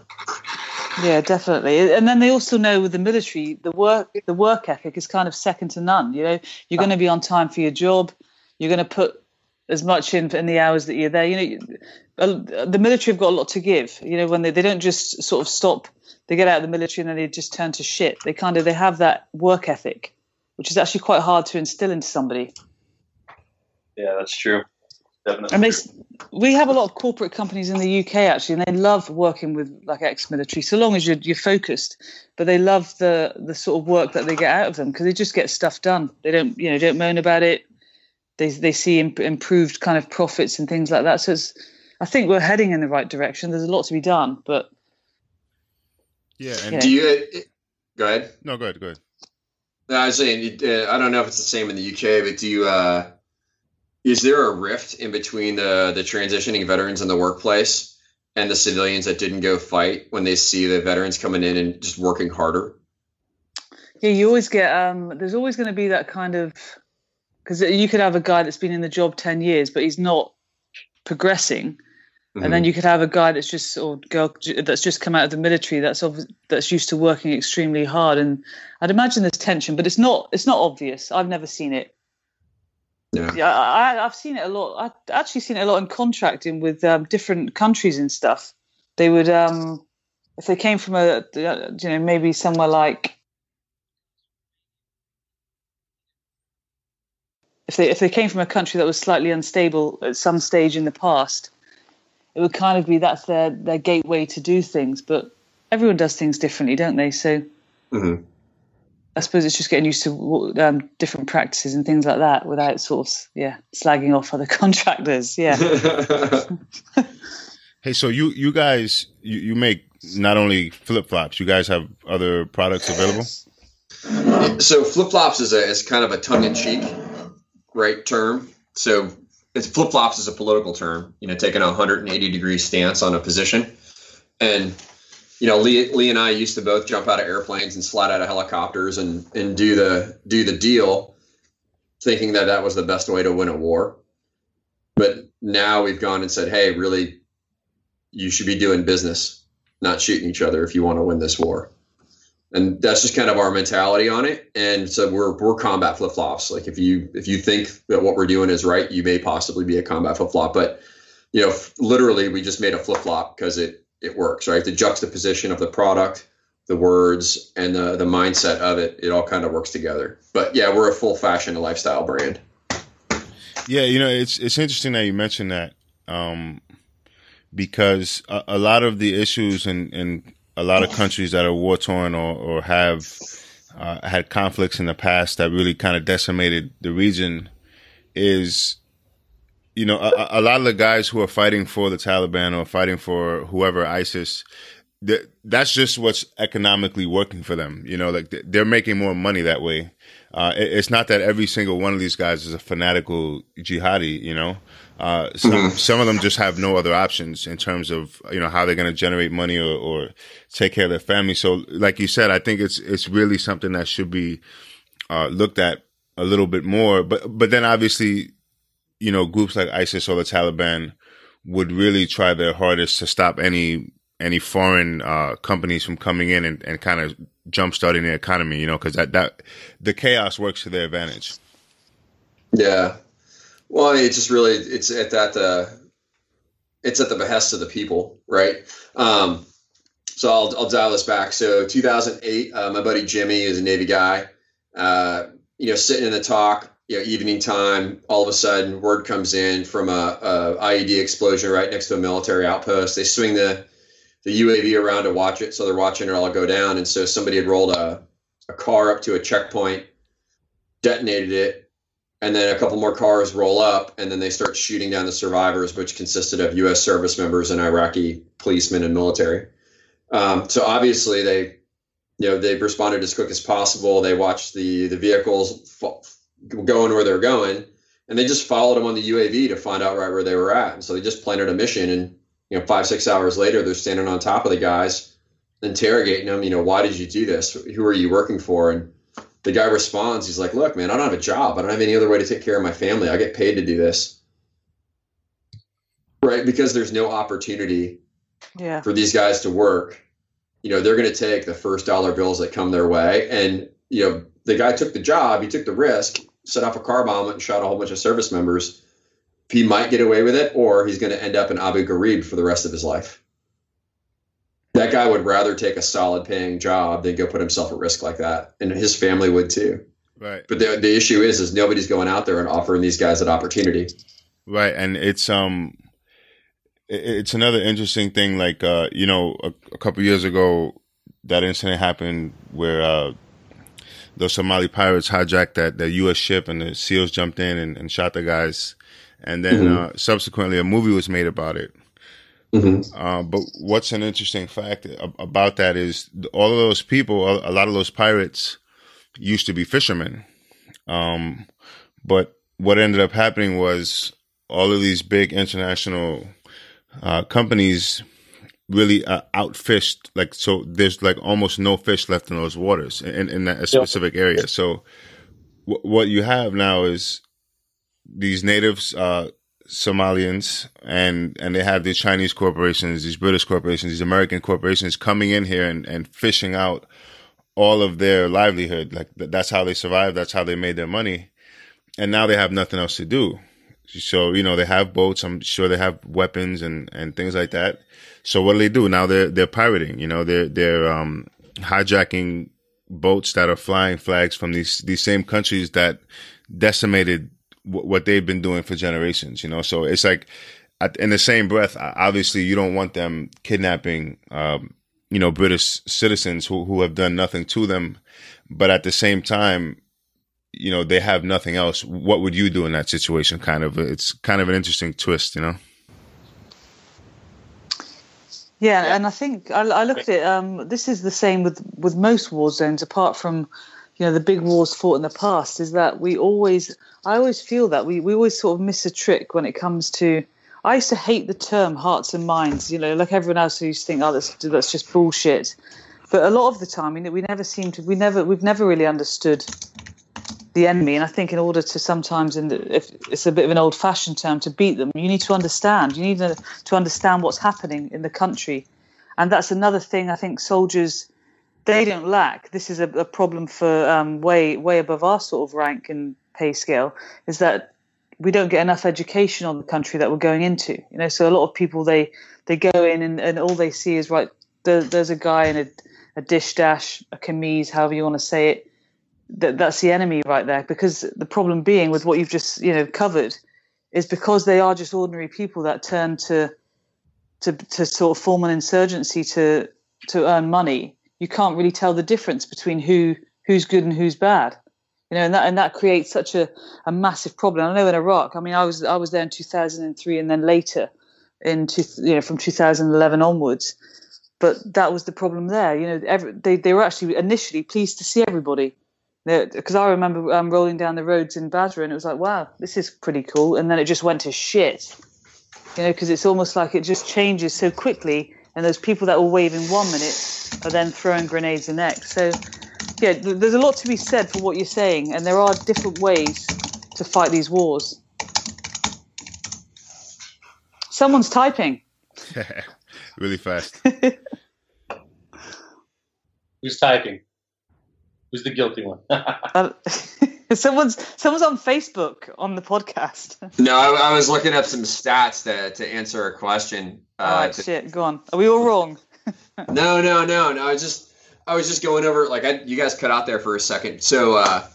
Yeah, definitely. And then they also know with the military, the work the work ethic is kind of second to none. You know, you're going to be on time for your job. You're going to put as much in in the hours that you're there. You know, you- uh, the military have got a lot to give. You know, when they, they don't just sort of stop, they get out of the military and then they just turn to shit. They kind of they have that work ethic, which is actually quite hard to instill into somebody. yeah that's true definitely And they, we have a lot of corporate companies in the UK actually, and they love working with like ex-military, so long as you're you're focused. But they love the the sort of work that they get out of them because they just get stuff done. They don't you know don't moan about it. They they see imp- improved kind of profits and things like that. So it's, I think we're heading in the right direction. There's a lot to be done, but Yeah, and Yeah. Do you, go ahead. no, go ahead, go ahead. No, I was saying, uh, I don't know if it's the same in the UK, but do you, uh, is there a rift in between the, the transitioning veterans in the workplace and the civilians that didn't go fight when they see the veterans coming in and just working harder? Yeah, you always get. Um, there's always going to be that kind of because you could have a guy that's been in the job ten years, but he's not progressing, and then you could have a guy that's just or girl that's just come out of the military that's obvi- that's used to working extremely hard, and I'd imagine there's tension, but it's not it's not obvious. I've never seen it. Yeah. Yeah, I, I've seen it a lot. I've actually seen it a lot in contracting with um, different countries and stuff. They would, um, if they came from a, you know, maybe somewhere like if they if they came from a country that was slightly unstable at some stage in the past, it would kind of be that's their their gateway to do things. But everyone does things differently, don't they? So Mhm. I suppose it's just getting used to um, different practices and things like that without sort of yeah slagging off other contractors. Yeah. hey, so you you guys you, you make not only flip flops, you guys have other products available. So flip flops is a is kind of a tongue in cheek, right term. So it's flip flops is a political term. You know, taking a 180 degree stance on a position, and you know, Lee, Lee and I used to both jump out of airplanes and slide out of helicopters and and do the do the deal, thinking that that was the best way to win a war. But now we've gone and said, hey, really, you should be doing business, not shooting each other if you want to win this war. And that's just kind of our mentality on it. And so we're we're combat flip flops. Like if you if you think that what we're doing is right, you may possibly be a combat flip flop. But you know, literally, we just made a flip flop because it it works, right? The juxtaposition of the product, the words, and the the mindset of it, it all kind of works together. But yeah, we're a full fashion and lifestyle brand. Yeah, you know, it's it's interesting that you mentioned that um, because a, a, lot of the issues in, in a lot of countries that are war torn or, or have uh, had conflicts in the past that really kind of decimated the region is you know, a, a, lot of the guys who are fighting for the Taliban or fighting for whoever ISIS, that's just what's economically working for them. You know, like they're making more money that way. Uh, it's not that every single one of these guys is a fanatical jihadi. You know, uh, some, mm-hmm. some of them just have no other options in terms of you know how they're going to generate money or, or, take care of their family. So, like you said, I think it's it's really something that should be uh, looked at a little bit more. But but then obviously you know, groups like ISIS or the Taliban would really try their hardest to stop any any foreign uh, companies from coming in and, and kind of jumpstarting the economy. You know, because that that the chaos works to their advantage. Yeah, well, it's just really it's at that uh, it's at the behest of the people, right? Um, so I'll I'll dial this back. So 2008, uh, my buddy Jimmy is a Navy guy. Uh, you know, sitting in the TOC, you know, evening time, all of a sudden word comes in from a, a, IED explosion right next to a military outpost. They swing the the UAV around to watch it, so they're watching it all go down. And so somebody had rolled a, a car up to a checkpoint, detonated it, and then a couple more cars roll up, and then they start shooting down the survivors, which consisted of U.S. service members and Iraqi policemen and military. Um, so obviously they, you know, they responded as quick as possible. They watched the the vehicles going where they're going, and they just followed them on the UAV to find out right where they were at. And so they just planted a mission, and you know, five six hours later, they're standing on top of the guys, interrogating them. You know, why did you do this? Who are you working for? And the guy responds, he's like, "Look, man, I don't have a job. I don't have any other way to take care of my family. I get paid to do this." Right, because there's no opportunity yeah. for these guys to work. You know, they're going to take the first dollar bills that come their way, and you know, the guy took the job, he took the risk, set off a car bomb and shot a whole bunch of service members. He might get away with it, or he's going to end up in Abu Ghraib for the rest of his life. That guy would rather take a solid paying job than go put himself at risk like that, and his family would too. Right. But the the issue is, is nobody's going out there and offering these guys that opportunity. Right, and it's um, it's another interesting thing. Like uh, you know, a, a couple years ago, that incident happened where uh, those Somali pirates hijacked that, that U.S. ship and the SEALs jumped in and, and shot the guys. And then mm-hmm. uh, subsequently, a movie was made about it. Mm-hmm. Uh, but what's an interesting fact about that is all of those people, a lot of those pirates used to be fishermen. Um, but what ended up happening was all of these big international uh, companies really uh, outfished. Like so, there's like almost no fish left in those waters in in that specific area. So w- what you have now is these natives, uh, Somalians, and and they have these Chinese corporations, these British corporations, these American corporations coming in here and and fishing out all of their livelihood. Like that's how they survive. That's how they made their money. And now they have nothing else to do. So, you know, they have boats. I'm sure they have weapons and, and things like that. So what do they do now? They're they're pirating. You know, they're they're um, hijacking boats that are flying flags from these these same countries that decimated w- what they've been doing for generations. You know, so it's like in the same breath, obviously you don't want them kidnapping um, you know, British citizens who, who have done nothing to them. But at the same time, you know, they have nothing else. What would you do in that situation? Kind of, it's kind of an interesting twist, you know? Yeah, and I think I, I look at it. Um, this is the same with with most war zones, apart from you know the big wars fought in the past. Is that we always, I always feel that we we always sort of miss a trick when it comes to. I used to hate the term hearts and minds. You know, like everyone else who used to think, oh, that's that's just bullshit. But a lot of the time, we, we never seem to. We never we've never really understood the enemy. And I think in order to sometimes, in the, if it's a bit of an old-fashioned term, to beat them, you need to understand. You need to, to understand what's happening in the country, and that's another thing I think soldiers they don't lack. This is a, a problem for um, way way above our sort of rank and pay scale. Is that we don't get enough education on the country that we're going into. You know, so a lot of people they they go in and, and all they see is right. There, there's a guy in a, a dish dash, a camise, however you want to say it that that's the enemy right there. Because the problem being with what you've just you know covered is because they are just ordinary people that turn to to to sort of form an insurgency to to earn money. You can't really tell the difference between who who's good and who's bad. You know, and that and that creates such a, a massive problem. I know in Iraq. I mean, I was I was there in 2003, and then later, in two, you know from 2011 onwards. But that was the problem there. You know, every, they they were actually initially pleased to see everybody because I remember um, rolling down the roads in Basra and it was like, wow, this is pretty cool. And then it just went to shit, you know, because it's almost like it just changes so quickly. And those people that were waving one minute are then throwing grenades the next. So, yeah, there's a lot to be said for what you're saying. And there are different ways to fight these wars. Someone's typing. really fast. Who's typing? Who's the guilty one? uh, someone's someone's on Facebook on the podcast. no, I, I, was looking up some stats to to answer a question. Uh, all right, to, shit, go on. Are we all wrong? no, no, no, no. I just I was just going over like I, you guys cut out there for a second. So uh,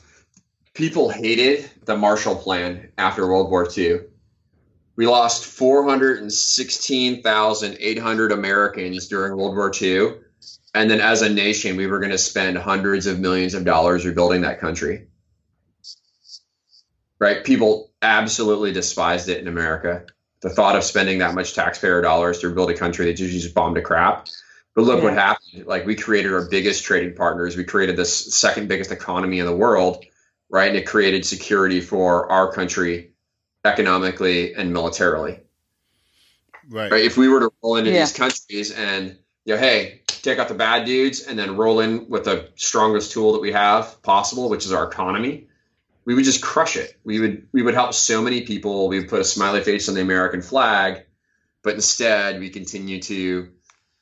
people hated the Marshall Plan after World War II. We lost 416,800 Americans during World War II and then as a nation we were going to spend hundreds of millions of dollars rebuilding that country. Right? People absolutely despised it in america. The thought of spending that much taxpayer dollars to rebuild a country that usually just bombed to crap. But look yeah. what happened. Like we created our biggest trading partners. We created this second biggest economy in the world right? And it created security for our country economically and militarily. Right, right? if we were to roll into yeah. these countries and you know hey take out the bad dudes and then roll in with the strongest tool that we have possible, which is our economy, we would just crush it. We would we would help so many people. We would put a smiley face on the American flag, but instead we continue to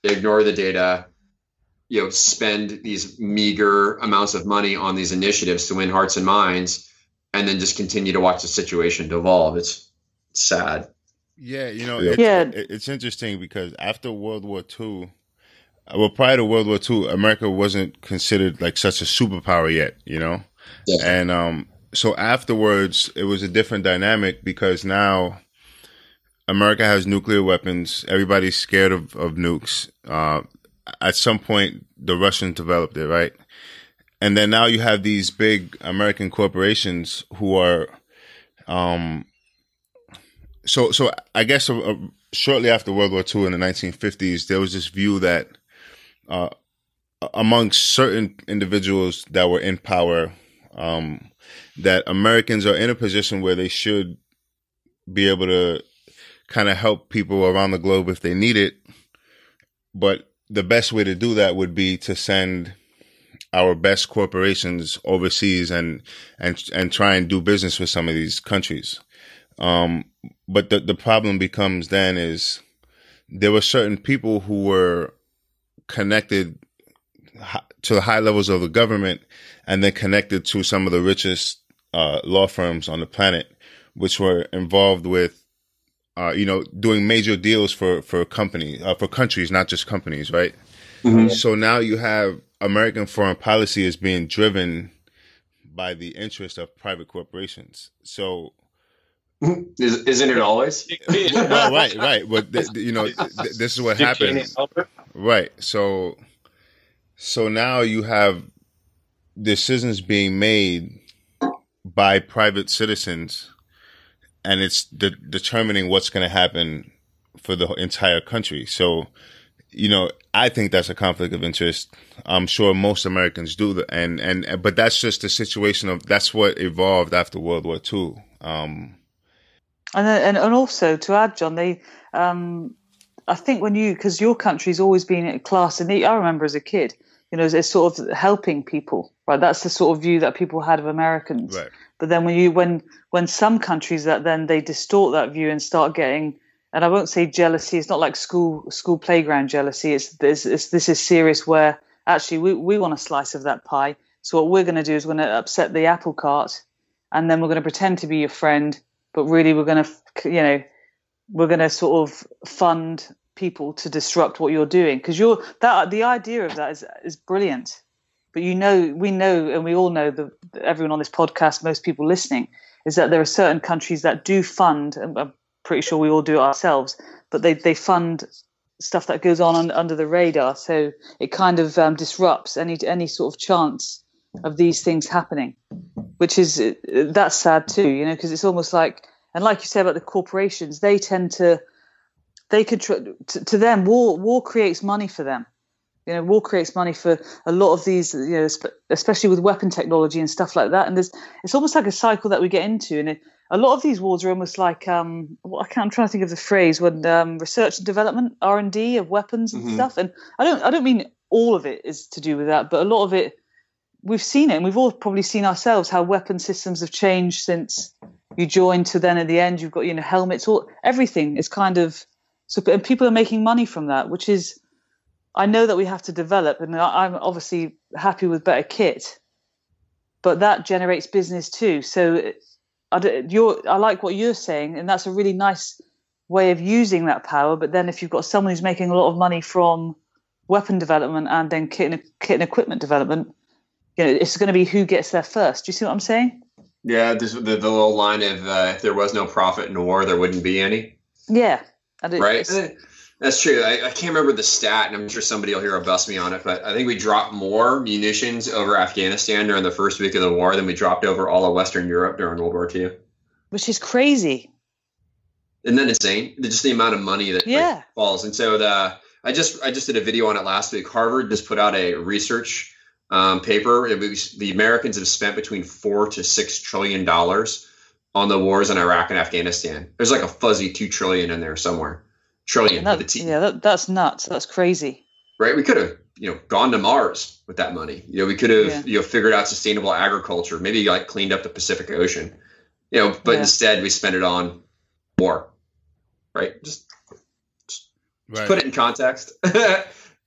ignore the data, you know, spend these meager amounts of money on these initiatives to win hearts and minds, and then just continue to watch the situation devolve. It's sad. Yeah, you know, it's, yeah. it's interesting because after World War II, well, prior to World War II, America wasn't considered like such a superpower yet, you know? Yeah. And um, so afterwards, it was a different dynamic because now America has nuclear weapons. Everybody's scared of, of nukes. Uh, at some point, the Russians developed it, right? And then now you have these big American corporations who are, um, so so I guess uh, shortly after World War II in the 1950s, there was this view that uh, amongst certain individuals that were in power, um, that Americans are in a position where they should be able to kind of help people around the globe if they need it. But the best way to do that would be to send our best corporations overseas and and and try and do business with some of these countries. Um, but the the problem becomes then is there were certain people who were connected to the high levels of the government and then connected to some of the richest uh, law firms on the planet, which were involved with, uh, you know, doing major deals for for companies, uh, for countries, not just companies, right? Mm-hmm. So now you have American foreign policy is being driven by the interest of private corporations. So Is, not it always? well, right, right. But th- you know, th- this is what happens. Right. So, so now you have decisions being made by private citizens, and it's de- determining what's going to happen for the entire country. So, you know, I think that's a conflict of interest. I'm sure most Americans do, the, and and but that's just the situation of that's what evolved after World War II. Um, and, and and also to add, John, they, um, I think when you because your country's always been a class, and I remember as a kid, you know, it's sort of helping people, right? That's the sort of view that people had of Americans. Right. But then when you when when some countries that then they distort that view and start getting and I won't say jealousy. It's not like school school playground jealousy. It's this it's, this is serious where actually we, we want a slice of that pie. So what we're going to do is we're going to upset the apple cart, and then we're going to pretend to be your friend, but really we're going to you know we're going to sort of fund people to disrupt what you're doing because you're that the idea of that is is brilliant. But you know we know and we all know that everyone on this podcast, most people listening, is that there are certain countries that do fund. And I'm pretty sure we all do it ourselves, but they, they fund stuff that goes on, under the radar. So it kind of um, disrupts any any sort of chance of these things happening, which is that's sad too, you know, because it's almost like and like you said about the corporations, they tend to they could to, to them war war creates money for them. You know, war creates money for a lot of these, you know, especially with weapon technology and stuff like that. And there's, it's almost like a cycle that we get into. And it, a lot of these wars are almost like um, well, I can't, I'm trying to think of the phrase when um, research and development R and D of weapons and mm-hmm. stuff. And I don't I don't mean all of it is to do with that, but a lot of it we've seen it, and we've all probably seen ourselves how weapon systems have changed since you join to then at the end you've got you know helmets all everything is kind of so and people are making money from that, which is I know that we have to develop, and I'm obviously happy with better kit, but that generates business too. So I, you're, I like what you're saying, and that's a really nice way of using that power. But then, if you've got someone who's making a lot of money from weapon development and then kit and, kit and equipment development, you know, it's going to be who gets there first. Do you see what I'm saying? Yeah, this, the, the little line of uh, if there was no profit in war, there wouldn't be any. Yeah, right. That's true. I, I, can't remember the stat, and I'm sure somebody will hear a bust me on it, but I think we dropped more munitions over Afghanistan during the first week of the war than we dropped over all of Western Europe during World War II. Which is crazy. Isn't that insane? Just the amount of money that yeah. like, falls. And so the I just I just did a video on it last week. Harvard just put out a research um, paper. It was, the Americans have spent between four to six trillion dollars on the wars in Iraq and Afghanistan. There's like a fuzzy two trillion in there somewhere trillion that, the team. Yeah, that, that's nuts. That's crazy. Right? We could have, you know, gone to Mars with that money. You know, we could have, yeah. you know, figured out sustainable agriculture, maybe like cleaned up the Pacific Ocean. You know, but yeah. instead we spent it on war. Right? Just, just, right. just put it in context.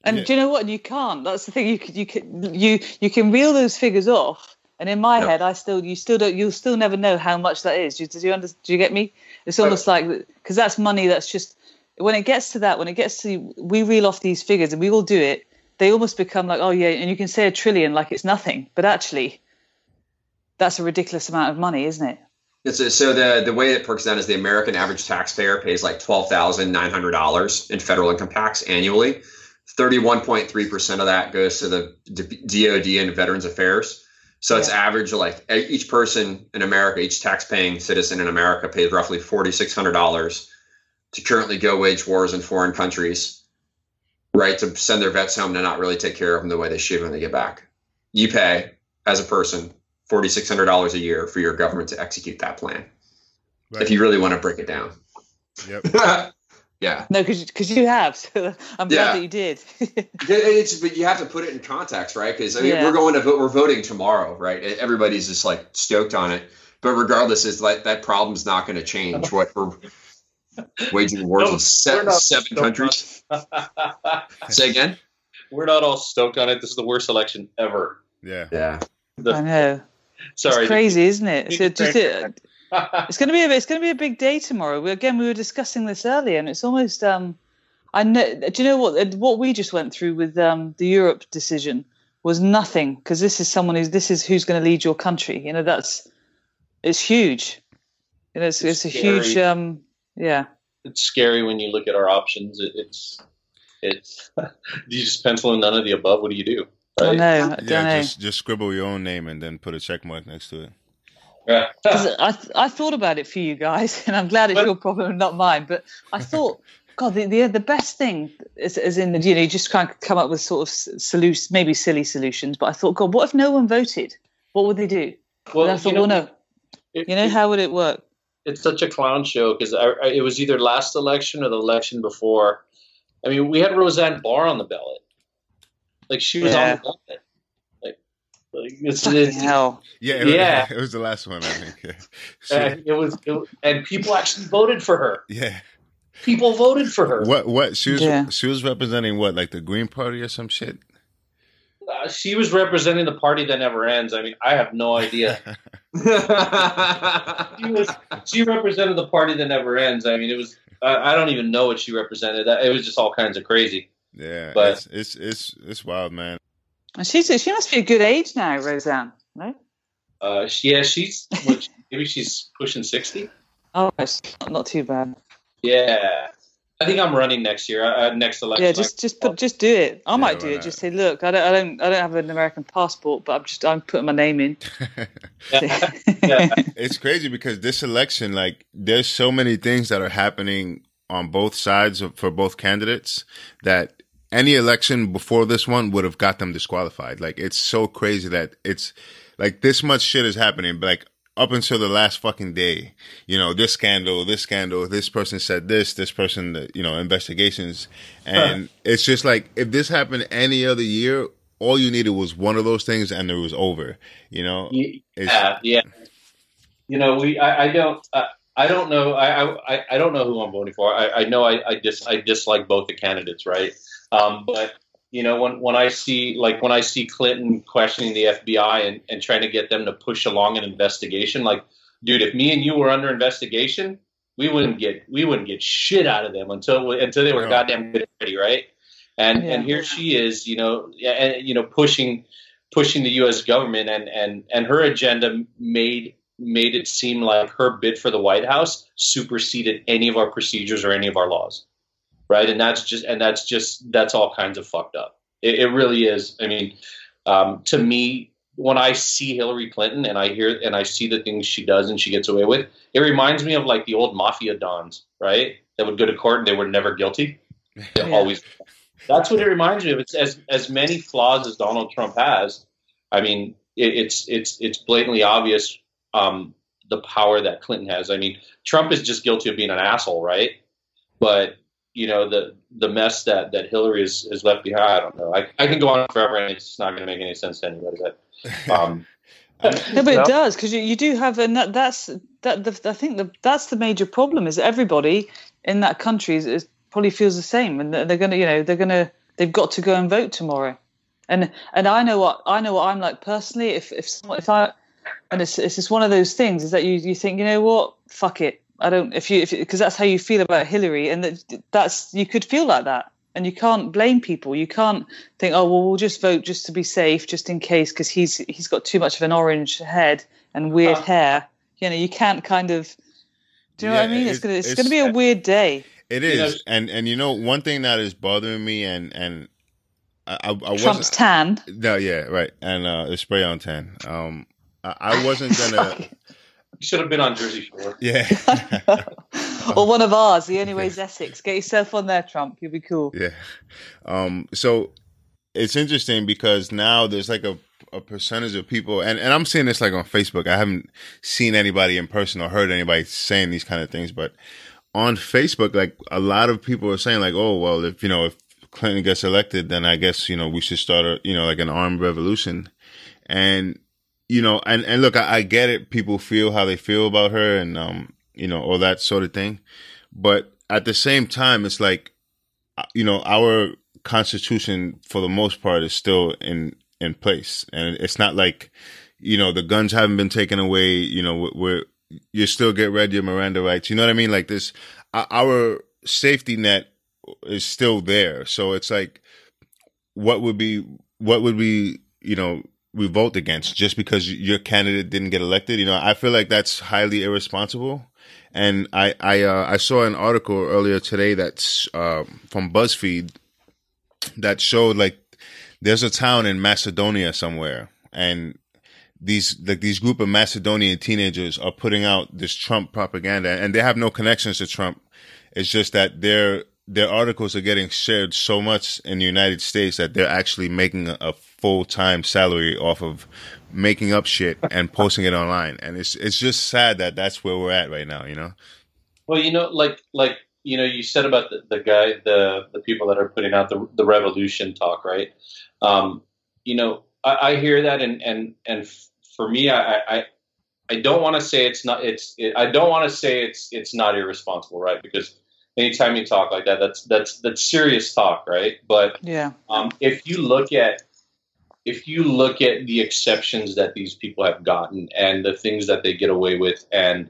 and yeah. do you know what? You can't. That's the thing. You can, you can, you you can reel those figures off. And in my head, I still, you still don't, you'll still never know how much that is. Do, do you? Do you get me? It's almost like because that's money that's just when it gets to that, when it gets to we reel off these figures and we all do it, they almost become like, oh yeah, and you can say a trillion like it's nothing, but actually, that's a ridiculous amount of money, isn't it? It's a, so the the way it works down is the American average taxpayer pays like twelve thousand nine hundred dollars in federal income tax annually. Thirty one point three percent of that goes to the DoD and Veterans Affairs. So yeah. it's average like each person in America, each tax-paying citizen in America pays roughly forty six hundred dollars to currently go wage wars in foreign countries, right? To send their vets home to not really take care of them the way they should when they get back. You pay as a person forty six hundred dollars a year for your government to execute that plan. Right. If you really want to break it down. Yep. yeah. No, because you have. So I'm glad that you did. it's but you have to put it in context, right? Because I mean, yeah. we're going to vote. We're voting tomorrow, right? Everybody's just like stoked on it. But regardless, is like that problem's not going to change. What we're waging wars no, in seven, seven countries. Say again. We're not all stoked on it. This is the worst election ever. Yeah. Yeah. The, I know. Sorry. It's crazy, isn't it? So just uh, it, it's going to be a it's going to be a big day tomorrow. We, again, we were discussing this earlier, and it's almost. Um, I know. Do you know what? What we just went through with um, the Europe decision was nothing because this is someone who's this is who's going to lead your country. You know, that's it's huge. You know, it's, it's, it's a huge. Um, yeah. It's scary when you look at our options. It, it's It's do you just pencil in none of the above? What do you do? I know. I don't Yeah, know. just just scribble your own name and then put a check mark next to it. Yeah. I, th- I thought about it for you guys, and I'm glad it's your problem and not mine. But I thought, God, the the, the best thing is, is in the you know you just try and come up with sort of solutions, maybe silly solutions. But I thought, God, what if no one voted? What would they do? well, and I thought, you know, well, no, it- you know it- how would it work? it's such a clown show because it was either last election or the election before. I mean, we had Roseanne Barr on the ballot. Like she was Yeah. on the ballot. Like, like it's, Fucking it's hell. Yeah, it, Yeah. it was the last one, I think. Yeah, So- and it was, it and people actually voted for her. yeah. People voted for her. What? What? She was Yeah. she was representing what? Like the Green Party or some shit. Uh, she was representing the party that never ends. I mean, I have no idea. She was she represented the party that never ends. I mean, it was I, I don't even know what she represented. It was just all kinds of crazy. Yeah, But- it's, it's it's it's wild, man. And she's she must be a good age now, Roseanne. No. Uh, she, yeah, she's what, maybe she's pushing sixty. Oh, not, not too bad. Yeah, I think I'm running next year. Uh, next election. Yeah, just just put just do it. I Yeah, might do it. not? Just say, look, I don't I don't I don't have an American passport, but I'm just I'm putting my name in. Yeah. Yeah. it's crazy because this election, like, there's so many things that are happening on both sides of, for both candidates that any election before this one would have got them disqualified. Like, it's so crazy that it's like this much shit is happening. But like up until the last fucking day, you know, this scandal, this scandal, this person said this, this person, you know, investigations, and it's just like if this happened any other year. All you needed was one of those things, and it was over. You know, It's- Yeah, yeah. You know, we. I, I don't. Uh, I don't know. I, I. I don't know who I'm voting for. I, I know. I. I dis. I dislike both the candidates, right? Um, but you know, when when I see like when I see Clinton questioning the FBI and and trying to get them to push along an investigation, like, dude, if me and you were under investigation, we wouldn't get we wouldn't get shit out of them until until they were No. goddamn good ready, right? And and here she is, you know, and you know, pushing pushing the U.S. government, and and and her agenda made made it seem like her bid for the White House superseded any of our procedures or any of our laws, right? And that's just and that's just that's all kinds of fucked up. It, it really is. I mean, um, to me, when I see Hillary Clinton and I hear and I see the things she does and she gets away with, it reminds me of like the old mafia dons, right? That would go to court and they were never guilty. Yeah. always. That's what it reminds me of. It's as as many flaws as Donald Trump has. I mean, it, it's it's it's blatantly obvious um, the power that Clinton has. I mean, Trump is just guilty of being an asshole, right? But you know the the mess that that Hillary is is left behind. I don't know. I, I can go on forever, and it's not going to make any sense to anybody. But um, No, but you know? it does because you, you do have, and that, that's that. The, I think the, that's the major problem is everybody in that country is, is probably feels the same, and they're, they're gonna, you know, they're gonna, they've got to go and vote tomorrow, and and I know what I know what I'm like personally. If if someone, if I, and it's it's just one of those things is that you you think you know what, fuck it, I don't if you if because that's how you feel about Hillary, and that, that's you could feel like that. And you can't blame people. You can't think, oh well, we'll just vote just to be safe, just in case, because he's he's got too much of an orange head and weird Uh. hair. You know, you can't kind of. Do you know what I mean? It's it- gonna it's, it's- gonna be a weird day. It is, You know- and and you know one thing that is bothering me, and and I I, I Trump's wasn't tan. no yeah right, and uh, the spray on tan. Um, I, I wasn't gonna you should have been on Jersey Shore. yeah or one of ours. The only way is Essex. Get yourself on there, Trump. You'll be cool. yeah. Um, so it's interesting because now there's like a a percentage of people, and and I'm seeing this like on Facebook. I haven't seen anybody in person or heard anybody saying these kind of things, but on Facebook, like a lot of people are saying like, oh well, if you know if Clinton gets elected, then I guess you know we should start a you know like an armed revolution, and you know and and look, I, I get it. People feel how they feel about her, and um you know all that sort of thing, but at the same time, it's like uh, you know our constitution for the most part is still in in place, and it's not like you know the guns haven't been taken away. You know we're you still get read your Miranda rights. You know what I mean? Like this, our safety net is still there. So it's like, what would be, what would we, you know, revolt against just because your candidate didn't get elected? You know, I feel like that's highly irresponsible. And I, I, uh, I saw an article earlier today that's uh, from BuzzFeed that showed like there's a town in Macedonia somewhere, and these like these group of Macedonian teenagers are putting out this Trump propaganda, and they have no connections to Trump. It's just that their their articles are getting shared so much in the United States that they're actually making a, a full time salary off of making up shit and posting it online, and it's it's just sad that that's where we're at right now. You know. Well, you know, like like you know, you said about the, the guy, the the people that are putting out the the revolution talk, right? Um, you know, I, I hear that, and and and for me, I, I I don't want to say it's not it's it, I don't want to say it's it's not irresponsible, right? Because anytime you talk like that, that's that's that's serious talk, right? But yeah, um, if you look at if you look at the exceptions that these people have gotten and the things that they get away with and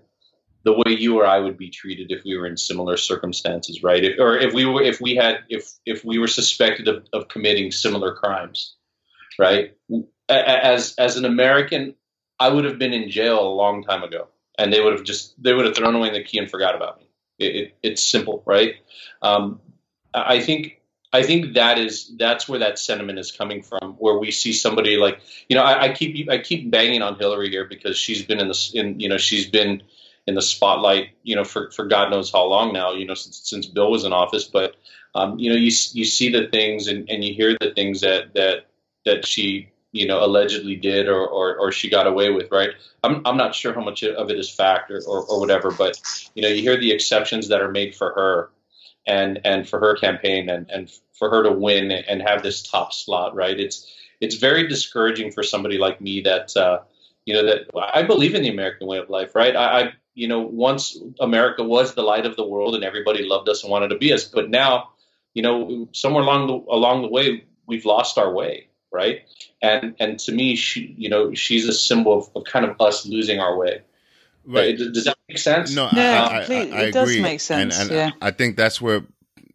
the way you or I would be treated if we were in similar circumstances, right? If, or if we were, if we had, if if we were suspected of, of committing similar crimes, right? As as an American, I would have been in jail a long time ago, and they would have just they would have thrown away the key and forgot about me. It, it, it's simple, right? Um, I think I think that is that's where that sentiment is coming from, where we see somebody like you know I, I keep I keep banging on Hillary here because she's been in the in you know she's been in the spotlight, you know, for, for God knows how long now, you know, since, since Bill was in office. But, um, you know, you, you see the things and, and you hear the things that, that, that she, you know, allegedly did or, or, or she got away with, right? I'm, I'm not sure how much of it is fact or, or, or whatever, but, you know, you hear the exceptions that are made for her and, and for her campaign and, and for her to win and have this top slot, right? It's, it's very discouraging for somebody like me that, uh, you know that I believe in the American way of life, right? I, I, you know, once America was the light of the world and everybody loved us and wanted to be us, but now, you know, somewhere along the along the way, we've lost our way, right? And and to me, she, you know, she's a symbol of, of kind of us losing our way. Right? Does that make sense? No, no I, I, I, I, it does make sense. And, and yeah. I think that's where.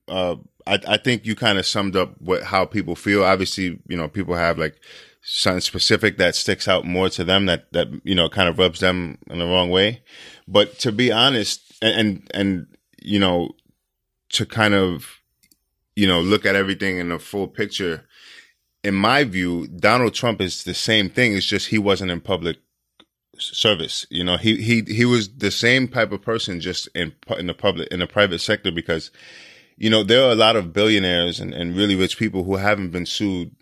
Uh, I, I think you kind of summed up what how people feel. Obviously, you know, people have like something specific that sticks out more to them that that you know kind of rubs them in the wrong way. But to be honest, and, and, and, you know, to kind of, you know, look at everything in the full picture, in my view, Donald Trump is the same thing. It's just he wasn't in public service. You know, he, he, he was the same type of person just in, in the public, in the private sector because, you know, there are a lot of billionaires and, and really rich people who haven't been sued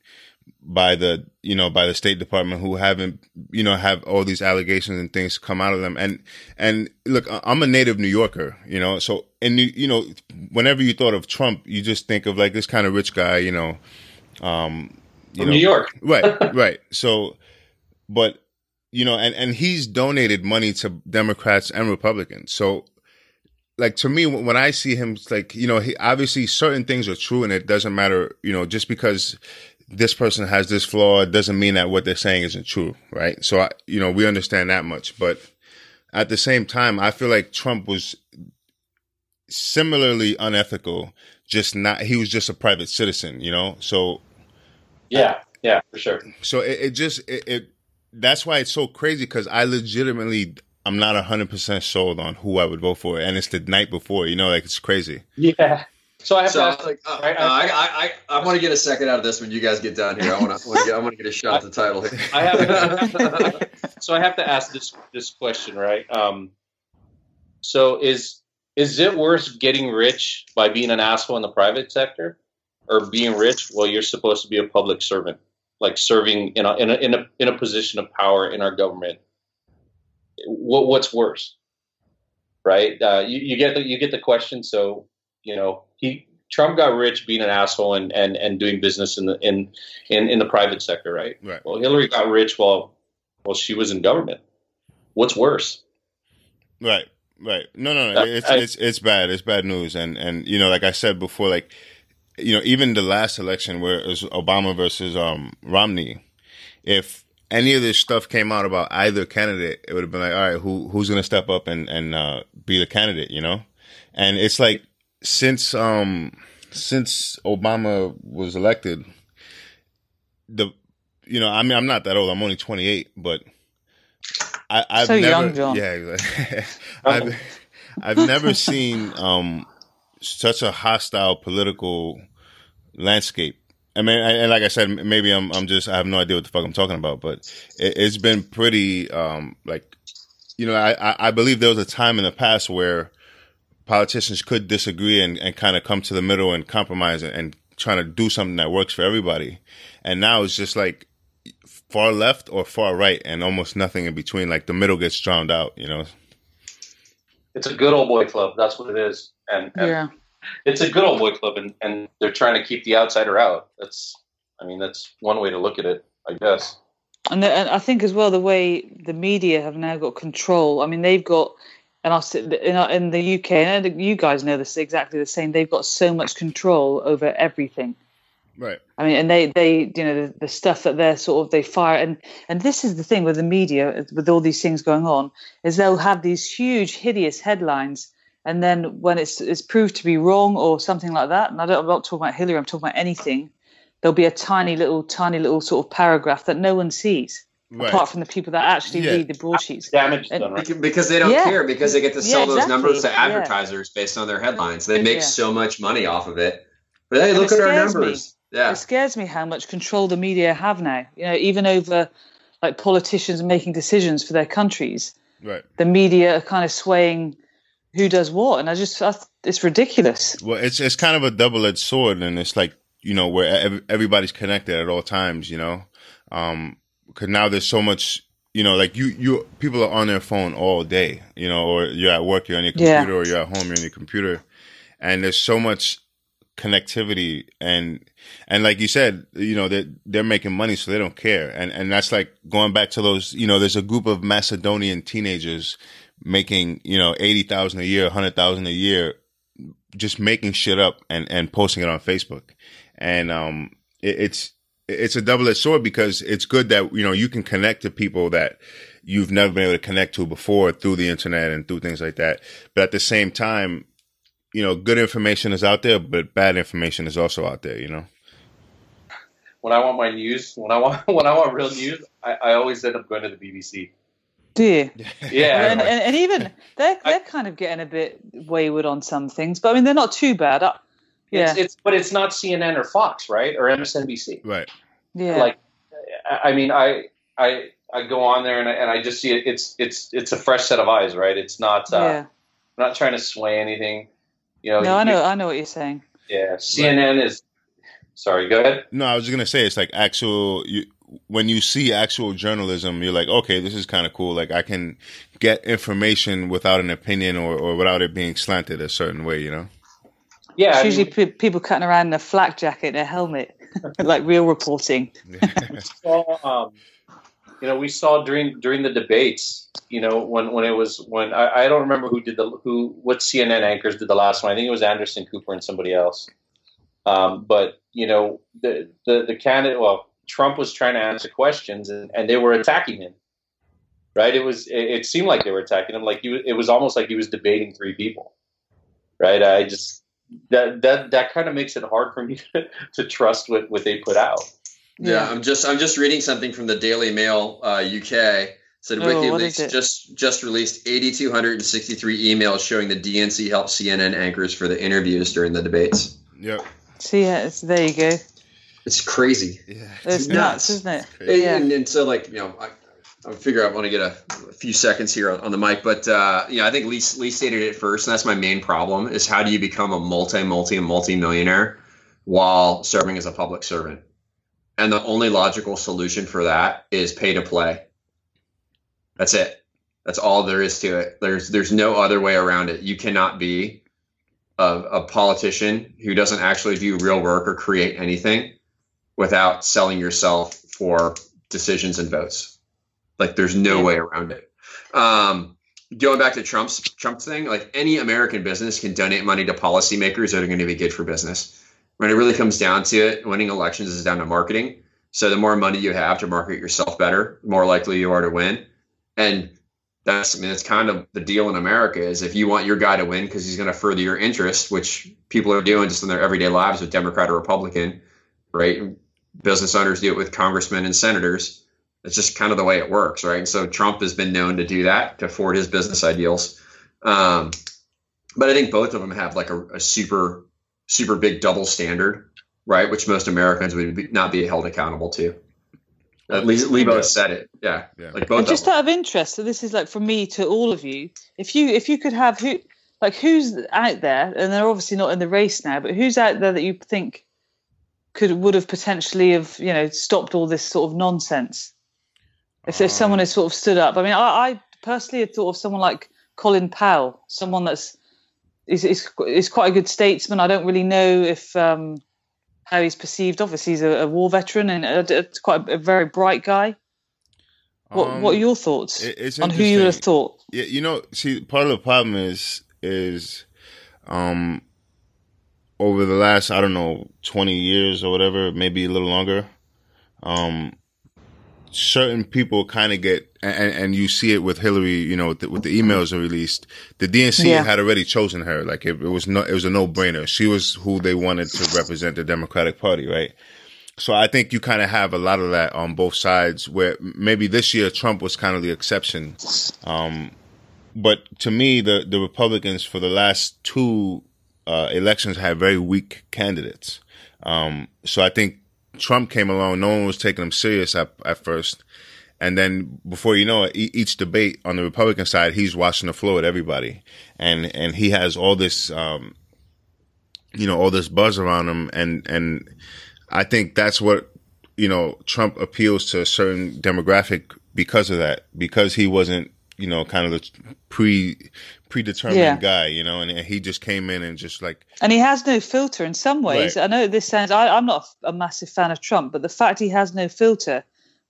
by the you know by the State Department who haven't you know have all these allegations and things come out of them. And and look I'm a native New Yorker you know so and you know whenever you thought of Trump you just think of like this kind of rich guy you know um you From know. New York. Right right. So but you know and and he's donated money to Democrats and Republicans so like to me when I see him like you know he obviously certain things are true and it doesn't matter you know just because this person has this flaw doesn't mean that what they're saying isn't true, right? So, I, you know, we understand that much. But at the same time, I feel like Trump was similarly unethical, just not, he was just a private citizen, you know? So, yeah, yeah, for sure. So it, it just, it, it, that's why it's so crazy because I legitimately, I'm not 100% sold on who I would vote for. And it's the night before, you know, like it's crazy. Yeah. So I have so, to like, uh, I, I, I, I, want to get a second out of this when you guys get down here. I want to, get, I want to get a shot at the title here. I have, so I have to ask this this question, right? Um, so is is it worse getting rich by being an asshole in the private sector, or being rich while you're supposed to be a public servant, like serving in a in a in a, in a position of power in our government? What what's worse, right? Uh, you, you get the you get the question. So you know he Trump got rich being an asshole and, and, and doing business in the in, in in the private sector, right? Right. Well, Hillary got rich while while she was in government. What's worse? Right. Right. No, no, no. It's I, it's it's bad. It's bad news. And and you know, like I said before, like you know, even the last election where it was Obama versus um Romney, if any of this stuff came out about either candidate, it would have been like, all right, who who's gonna step up and and uh, be the candidate, you know? And it's like since um since Obama was elected, the you know I mean I'm not that old. I'm only 28, but I, I've so never young, John. yeah I've I've never seen um such a hostile political landscape I mean, and like I said, maybe I'm I'm just I have no idea what the fuck I'm talking about, but it, has been pretty um like, you know, I I believe there was a time in the past where politicians could disagree and, and kind of come to the middle and compromise and, and trying to do something that works for everybody, and now it's just like far left or far right and almost nothing in between. Like the middle gets drowned out, you know. It's a good old boy club. That's what it is, and, and yeah it's a good old boy club, and, and they're trying to keep the outsider out. That's, I mean, that's one way to look at it, I guess. And, the, and I think as well the way the media have now got control. I mean, they've got, and I'll in, in the UK, and you guys know this exactly the same. They've got so much control over everything. Right. I mean, and they, they, you know, the, the, stuff that they're sort of they fire, and and this is the thing with the media, with all these things going on, is they'll have these huge, hideous headlines, and then when it's it's proved to be wrong or something like that, and I don't, I'm not talking about Hillary, I'm talking about anything. There'll be a tiny little, tiny little sort of paragraph that no one sees, right. apart from the people that actually yeah. read the broadsheets. Damage done, right? Because they don't yeah. care because they get to sell yeah, exactly. those numbers to advertisers based on their headlines. They make so much money off of it. But hey, and look at our numbers. Me. Yeah. It scares me how much control the media have now. You know, even over like politicians making decisions for their countries. Right. The media are kind of swaying who does what, and I just I, it's ridiculous. Well, it's it's kind of a double edged sword, and it's like you know where everybody's connected at all times. You know, um, because now there's so much. You know, like you, you people are on their phone all day. You know, or you're at work, you're on your computer, yeah. or you're at home, you're on your computer, and there's so much connectivity and and like you said you know they're, they're making money so they don't care and and that's like going back to those you know there's a group of macedonian teenagers making, you know, 80,000 a year, 100,000 a year, just making shit up and, and posting it on Facebook. And, um, it, it's, it's a double-edged sword because it's good that, you know, you can connect to people that you've never been able to connect to before through the internet and through things like that. But at the same time, you know, good information is out there, but bad information is also out there, you know? When I want my news, when I want, when I want real news, I, I always end up going to the BBC. Do you? Yeah. and, and, and, even they're they're kind of getting a bit wayward on some things, but I mean they're not too bad. Uh, yeah. It's, it's but it's not CNN or Fox, right? Or MSNBC. Right. Yeah. Like, I mean, I I I go on there and I, and I just see it. It's it's it's a fresh set of eyes, right? It's not. Uh, yeah. I'm not trying to sway anything. You know. No, you, I know. I know what you're saying. Yeah. CNN right. is. Sorry. Go ahead. No, I was just gonna say it's like actual. You, when you see actual journalism, you're like, okay, this is kind of cool. Like I can get information without an opinion or, or without it being slanted a certain way, you know? Yeah. It's I usually mean, people cutting around in a flak jacket and a helmet, like real reporting. we saw, um, you know, we saw during during the debates, you know, when, when it was when I, I don't remember who did the who what CNN anchors did the last one. I think it was Anderson Cooper and somebody else. Um, but you know, the the the candidate, well, Trump was trying to answer questions and, and they were attacking him. Right? It was. It, it seemed like they were attacking him. Like he, it was almost like he was debating three people. Right? I just that that that kind of makes it hard for me to, to trust what what they put out. Yeah, yeah, I'm just I'm just reading something from the Daily Mail uh, UK. Said oh, WikiLeaks just just released 8,263 emails showing the DNC helped CNN anchors for the interviews during the debates. Yep. See, yeah, there you go. It's crazy. Yeah, it's, it's nuts, nuts, isn't it? And, yeah. and, and, so, like, you know, I, I figure I want to get a, a, few seconds here on, on the mic, but uh, you know, I think Lee, Lee stated it first, and that's my main problem: is how do you become a multi, multi, multi millionaire while serving as a public servant? And the only logical solution for that is pay to play. That's it. That's all there is to it. There's there's no other way around it. You cannot be a, a politician who doesn't actually do real work or create anything without selling yourself for decisions and votes. Like there's no way around it. Um, going back to Trump's Trump thing, like any American business can donate money to policymakers that are going to be good for business. When it really comes down to it, winning elections is down to marketing. So the more money you have to market yourself better, the more likely you are to win. And that's I mean that's kind of the deal in America is if you want your guy to win because he's going to further your interest, which people are doing just in their everyday lives with Democrat or Republican, right? Business owners do it with congressmen and senators. It's just kind of the way it works, right? And so Trump has been known to do that to forward his business ideals. Um, but I think both of them have like a, a super, super big double standard right? Which most Americans would be, not be held accountable to. At least Lebo said it. Yeah, Yeah. like both. And just out of interest, so this is like from me to all of you. If you if you could have who like who's out there, and they're obviously not in the race now, but who's out there that you think could would have potentially have you know stopped all this sort of nonsense? If, if someone Um, had sort of stood up, I mean, I, I personally had thought of someone like Colin Powell, someone that's is is is quite a good statesman. I don't really know if um, how he's perceived. Obviously, he's a, a war veteran and a, a, quite a, very bright guy. What what are Um, your thoughts it- on who you would have thought? Yeah, you know, see, part of the problem is is um over the last I don't know twenty years or whatever, maybe a little longer. Um, certain people kind of get, and, and you see it with Hillary. You know, with the, with the emails are released. The DNC Yeah. had already chosen her. Like it, it was no, it was a no brainer. She was who they wanted to represent the Democratic Party, right? So I think you kind of have a lot of that on both sides. Where maybe this year Trump was kind of the exception. Um, but to me, the the Republicans for the last two uh, elections had very weak candidates. Um, so I think Trump came along. No one was taking him serious at, at first. And then before you know it, each debate on the Republican side, he's washing the floor with everybody. And, and he has all this, um, you know, all this buzz around him. And, and I think that's what, you know, Trump appeals to a certain demographic because of that, because he wasn't, you know, kind of the pre, predetermined Yeah. guy, you know, and, and he just came in and just like, And he has no filter in some ways. Right. I know this sounds, I, I'm not a massive fan of Trump, but the fact he has no filter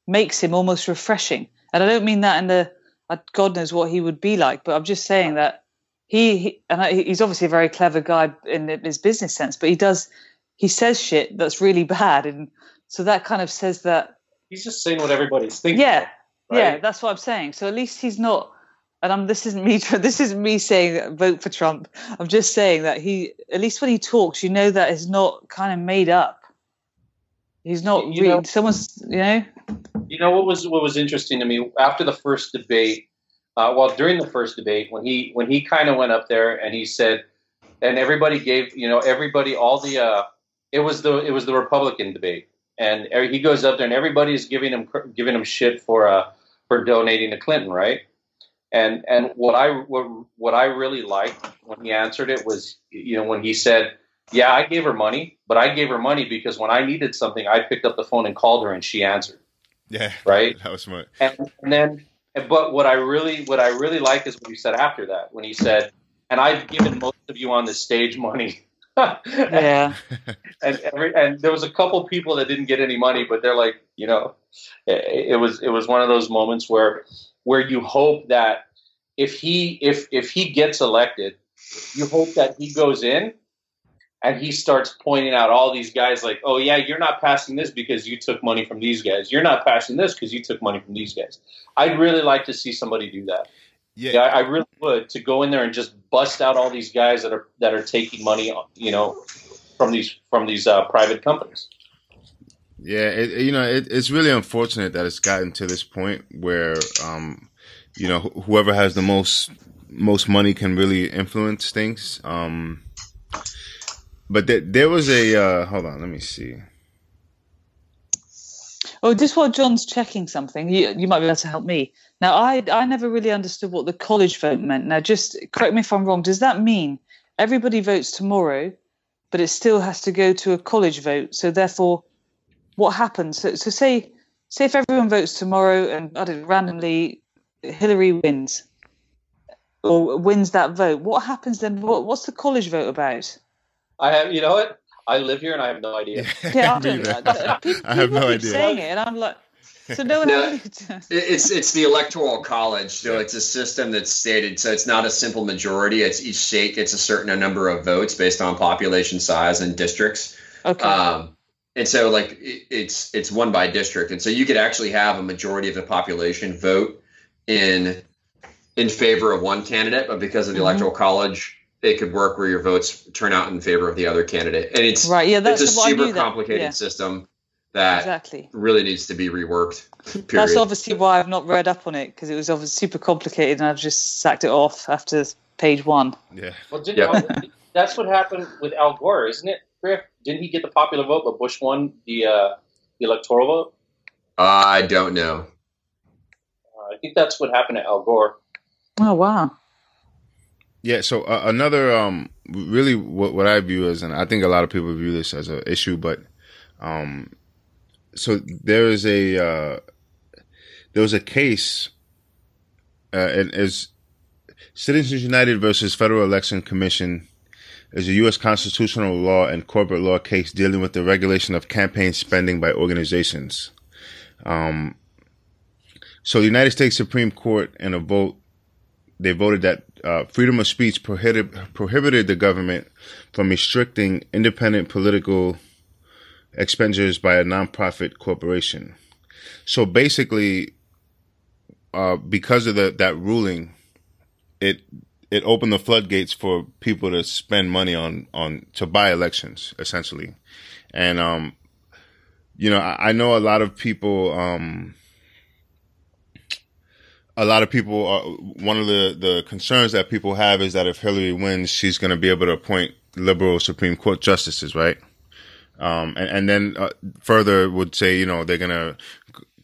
makes him almost refreshing. And I don't mean that in the, uh, God knows what he would be like, but I'm just saying that he, he and I, he's obviously a very clever guy in his business sense, but he does, he says shit that's really bad. And so that kind of says that He's just saying what everybody's thinking. yeah, yeah, that's what I'm saying. So at least he's not. And I'm, this isn't me. This isn't me saying vote for Trump. I'm just saying that he, at least when he talks, you know that is not kind of made up. He's not. You know- someone's, you know. You know what was what was interesting to me after the first debate? Uh, well, during the first debate, when he when he kind of went up there and he said, and everybody gave you know everybody all the uh, it was the it was the Republican debate, and er- he goes up there and everybody's giving him giving him shit for uh for donating to Clinton, right? And and what I what, what I really liked when he answered it was you know when he said, yeah, I gave her money, but I gave her money because when I needed something, I picked up the phone and called her and she answered yeah, right? that was smart. And, and then, but what I really, what I really like is what he said after that, when he said, "And I've given most of you on the stage money." Yeah. and every, and there was a couple people that didn't get any money, but they're like, you know, it, it was it was one of those moments where where you hope that if he if if he gets elected, you hope that he goes in and he starts pointing out all these guys like, oh yeah, you're not passing this because you took money from these guys. You're not passing this because you took money from these guys. I'd really like to see somebody do that. Yeah, Yeah, I really would to go in there and just bust out all these guys that are that are taking money, you know, from these from these uh, private companies. Yeah, it, you know, it, it's really unfortunate that it's gotten to this point where, um, you know, wh- whoever has the most most money can really influence things. Um, but there, there was a uh, hold on, let me see. Oh, just while John's checking something, you, you might be able to help me. Now, I I never really understood what the college vote meant. Now, just correct me if I'm wrong. Does that mean everybody votes tomorrow, but it still has to go to a college vote? So therefore, what happens? So, so say say if everyone votes tomorrow and I don't randomly Hillary wins or wins that vote, what happens then? What, what's the college vote about? I have, you know what? I live here and I have no idea. Yeah, I don't. neither. I, I, people, I have people no keep idea. saying it, and I'm like, so no one. No. It's it's the electoral college, so it's a system that's stated. So it's not a simple majority. It's each state gets a certain number of votes based on population size and districts. okay. Um, and so like it, it's it's one by district, and so you could actually have a majority of the population vote in in favor of one candidate, but because of the Mhm. electoral college, it could work where your votes turn out in favor of the other candidate. And it's Right, yeah, that's it's a what I super that, complicated yeah. system that exactly. really needs to be reworked. Period. That's obviously why I've not read up on it because it was obviously super complicated, and I've just sacked it off after page one. Yeah, Well, didn't Yeah. That's what happened with Al Gore, isn't it, Griff? Didn't he get the popular vote, but Bush won the uh, the electoral vote? I don't know. Uh, I think that's what happened to Al Gore. Oh wow. Yeah. So uh, another, um, really, what what I view as, and I think a lot of people view this as an issue, but, um, so there is a uh, there was a case, uh, and as Citizens United versus Federal Election Commission is a U.S. constitutional law and corporate law case dealing with the regulation of campaign spending by organizations. Um, so the United States Supreme Court, in a vote, they voted that uh, freedom of speech prohibited prohibited the government from restricting independent political expenditures by a nonprofit corporation. So basically, uh, because of the, that ruling, it it opened the floodgates for people to spend money on on to buy elections essentially, and um, you know I, I know a lot of people um. A lot of people, are, one of the, the concerns that people have is that if Hillary wins, she's going to be able to appoint liberal Supreme Court justices, right? Um, and, and then uh, further would say, you know, they're going to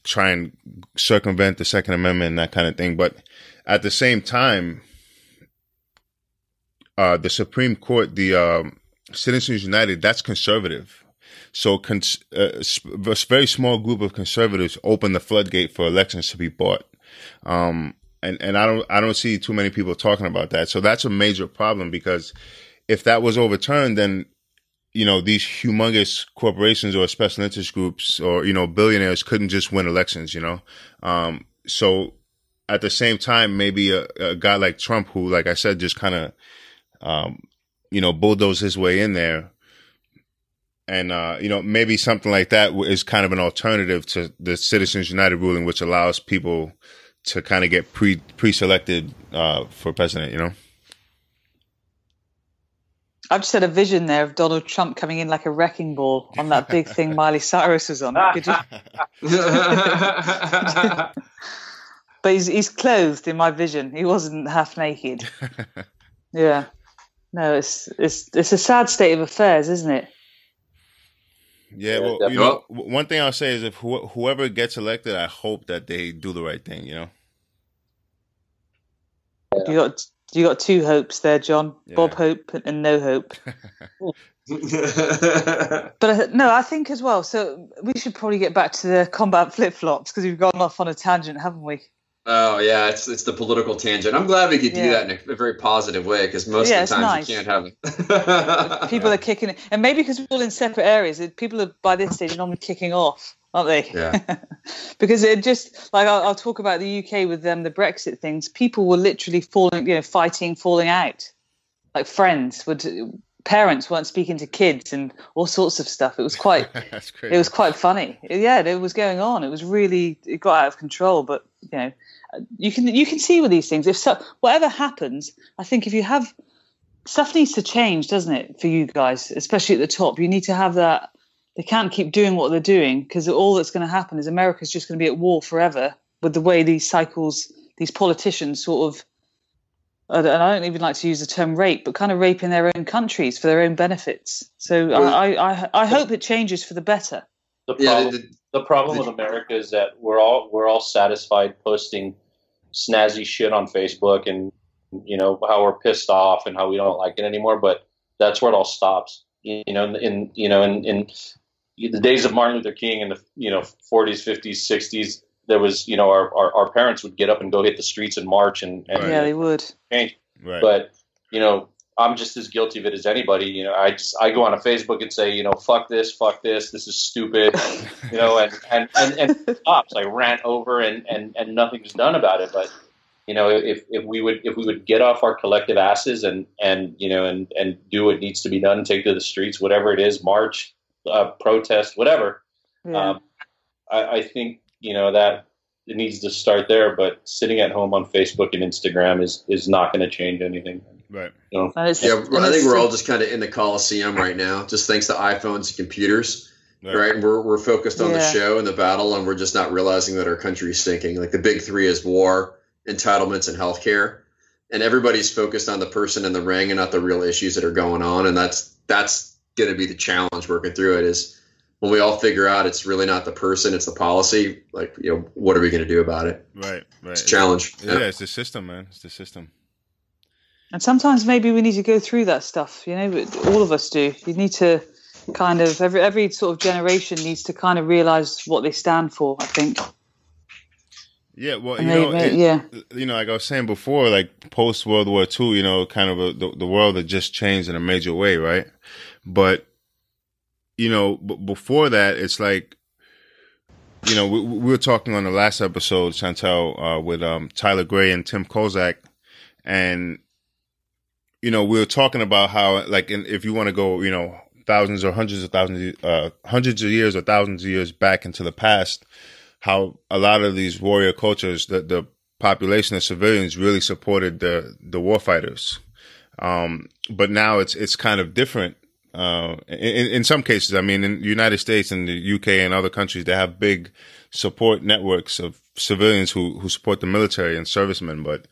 try and circumvent the Second Amendment and that kind of thing. But at the same time, uh, the Supreme Court, the um, Citizens United, that's conservative. So cons- uh, a very small group of conservatives opened the floodgate for elections to be bought. Um, and, and I don't, I don't see too many people talking about that. So that's a major problem because if that was overturned, then you know, these humongous corporations or special interest groups or, you know, billionaires couldn't just win elections, you know? Um, so at the same time, maybe a, a, guy like Trump, who, like I said, just kind of, um, you know, bulldoze his way in there. And, uh, you know, maybe something like that is kind of an alternative to the Citizens United ruling, which allows people to kind of get pre, pre-selected, uh, for president, you know? I've just had a vision there of Donald Trump coming in like a wrecking ball on that big thing Miley Cyrus was on. Could you? but he's he's clothed in my vision. He wasn't half naked. Yeah. No, it's it's it's a sad state of affairs, isn't it? Yeah, well, you know, one thing I'll say is if wh- whoever gets elected, I hope that they do the right thing. You know. You got you got two hopes there, John. Yeah. Bob Hope and No Hope. but uh, no, I think as well. So we should probably get back to the combat flip flops because we've gone off on a tangent, haven't we? Oh yeah, it's it's the political tangent. I'm glad we could do that in a, a, very positive way because most yeah, of the times nice. you can't have it. people are kicking it, and maybe because we're all in separate areas, people are by this stage normally kicking off aren't they? Yeah. because it just like I'll, I'll, talk about the UK with them, the Brexit things. People were literally falling, you know, fighting, falling out. Like friends would, parents weren't speaking to kids and all sorts of stuff. It was quite, it was quite funny. Yeah, it was going on. It was really, it got out of control. But you know, you can you can see with these things. If so, whatever happens, I think if you have stuff needs to change, doesn't it, for you guys, especially at the top. You need to have that they can't keep doing what they're doing because all that's going to happen is America's just going to be at war forever with the way these cycles, these politicians sort of, and I don't even like to use the term rape, but kind of rape in their own countries for their own benefits. So well, I, I, I hope it changes for the better. The problem, yeah, the, the problem with America is that we're all we're all satisfied posting snazzy shit on Facebook and you know how we're pissed off and how we don't like it anymore. But that's where it all stops. You know, in you know, in, in the days of Martin Luther King in the you know 40s, 50s, 60s, there was you know our, our, our parents would get up and go hit the streets and march and, and yeah they would change. Right. But you know I'm just as guilty of it as anybody. You know I just I go on a Facebook and say you know fuck this, fuck this, this is stupid, you know and and and, and stops. I rant over and and and nothing's done about it. But you know if if we would if we would get off our collective asses and and you know and and do what needs to be done, take to the streets, whatever it is, march uh, protest, whatever. Yeah. Um, I, I, think you know that it needs to start there. But sitting at home on Facebook and Instagram is is not going to change anything. Right. You know? yeah, I think we're all just kind of in the coliseum right now, just thanks to iPhones and computers. Right. right? And we're, we're focused on yeah. the show and the battle, and we're just not realizing that our country is sinking. Like the big three is war, entitlements, and healthcare. And everybody's focused on the person in the ring and not the real issues that are going on. And that's that's going to be the challenge working through it. Is when we all figure out it's really not the person, it's the policy. Like, you know, what are we going to do about it? Right, right. It's a challenge. Yeah, yeah, it's the system, man. It's the system. And sometimes maybe we need to go through that stuff. You know, all of us do. You need to kind of every every sort of generation needs to kind of realize what they stand for. I think. Yeah, well, you know, it, yeah, you know, like I was saying before, like post World War II, you know, kind of a, the, the world had just changed in a major way, right? But you know, b- before that, it's like, you know, we, we, were talking on the last episode, Chantelle, uh, with um, Tyler Gray and Tim Kozak, and you know, we were talking about how, like, in, if you want to go, you know, thousands or hundreds of thousands, uh, hundreds of years or thousands of years back into the past, how a lot of these warrior cultures, the the population of civilians really supported the the war fighters. Um, but now it's it's kind of different uh, in, in some cases, I mean, in the United States and the UK and other countries, they have big support networks of civilians who, who support the military and servicemen. But,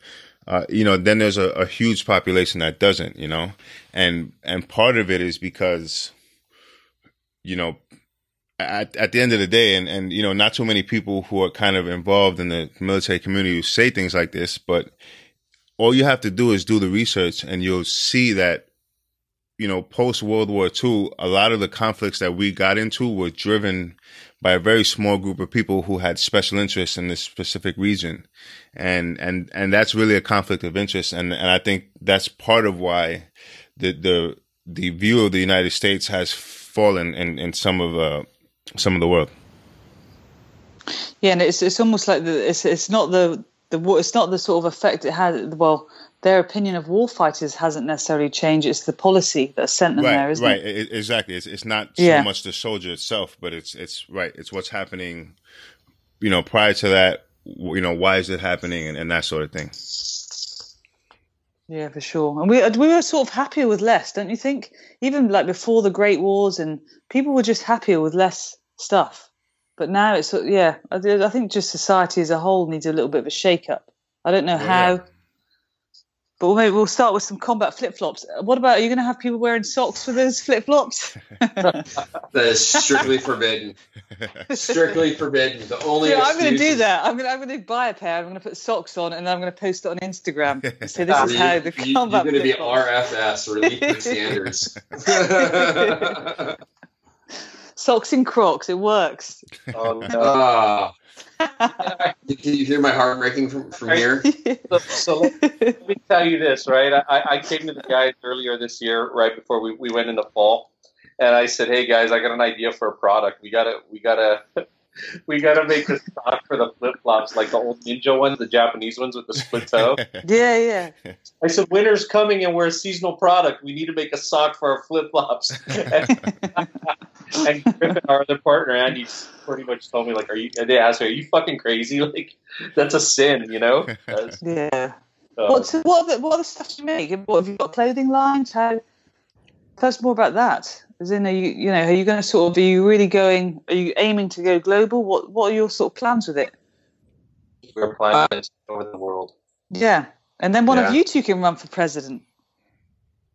uh, you know, then there's a, a, huge population that doesn't, you know, and, and part of it is because, you know, at, at the end of the day, and, and, you know, not too many people who are kind of involved in the military community who say things like this, but all you have to do is do the research and you'll see that you know, post World War II, a lot of the conflicts that we got into were driven by a very small group of people who had special interests in this specific region. And, and, and that's really a conflict of interest. And, and I think that's part of why the, the, the view of the United States has fallen in, in some of, uh, some of the world. Yeah. And it's, it's almost like the, it's, it's not the, the, it's not the sort of effect it had. Well, their opinion of war fighters hasn't necessarily changed. It's the policy that sent them right, there, isn't right. it? Right, exactly. It's, it's not so yeah. much the soldier itself, but it's it's right. It's what's happening. You know, prior to that, you know, why is it happening, and, and that sort of thing. Yeah, for sure. And we we were sort of happier with less, don't you think? Even like before the Great Wars, and people were just happier with less stuff. But now it's yeah, I, I think just society as a whole needs a little bit of a shake up. I don't know how. Yeah but maybe we'll start with some combat flip flops. What about are you going to have people wearing socks with those flip flops? that is strictly forbidden. Strictly forbidden. The only yeah, I'm going to do that. I'm going to I'm going to buy a pair. I'm going to put socks on, and then I'm going to post it on Instagram. So this ah, is how the combat. You're going to be RFS, relief standards. socks and Crocs. It works. Oh, no. Can you hear my heart breaking from, from here? so, so let, let, me tell you this, right? I, I came to the guys earlier this year, right before we, we went into fall, and I said, "Hey guys, I got an idea for a product. We gotta we gotta we gotta make a stock for the flip flops, like the old ninja ones, the Japanese ones with the split toe. yeah, yeah. I said, winter's coming and we're a seasonal product. We need to make a sock for our flip flops. and, and Griffin, our other partner, Andy, pretty much told me, like, are you? They asked me, are you fucking crazy? Like, that's a sin, you know? That's, yeah. Uh, What's what are the, what are the stuff you make? What have you got clothing lines? How? Tell us more about that. As in, are you, you know, are you going to sort of, are you really going, are you aiming to go global? What, what are your sort of plans with it? We're planning uh, over the world. Yeah. And then one yeah. of you two can run for president.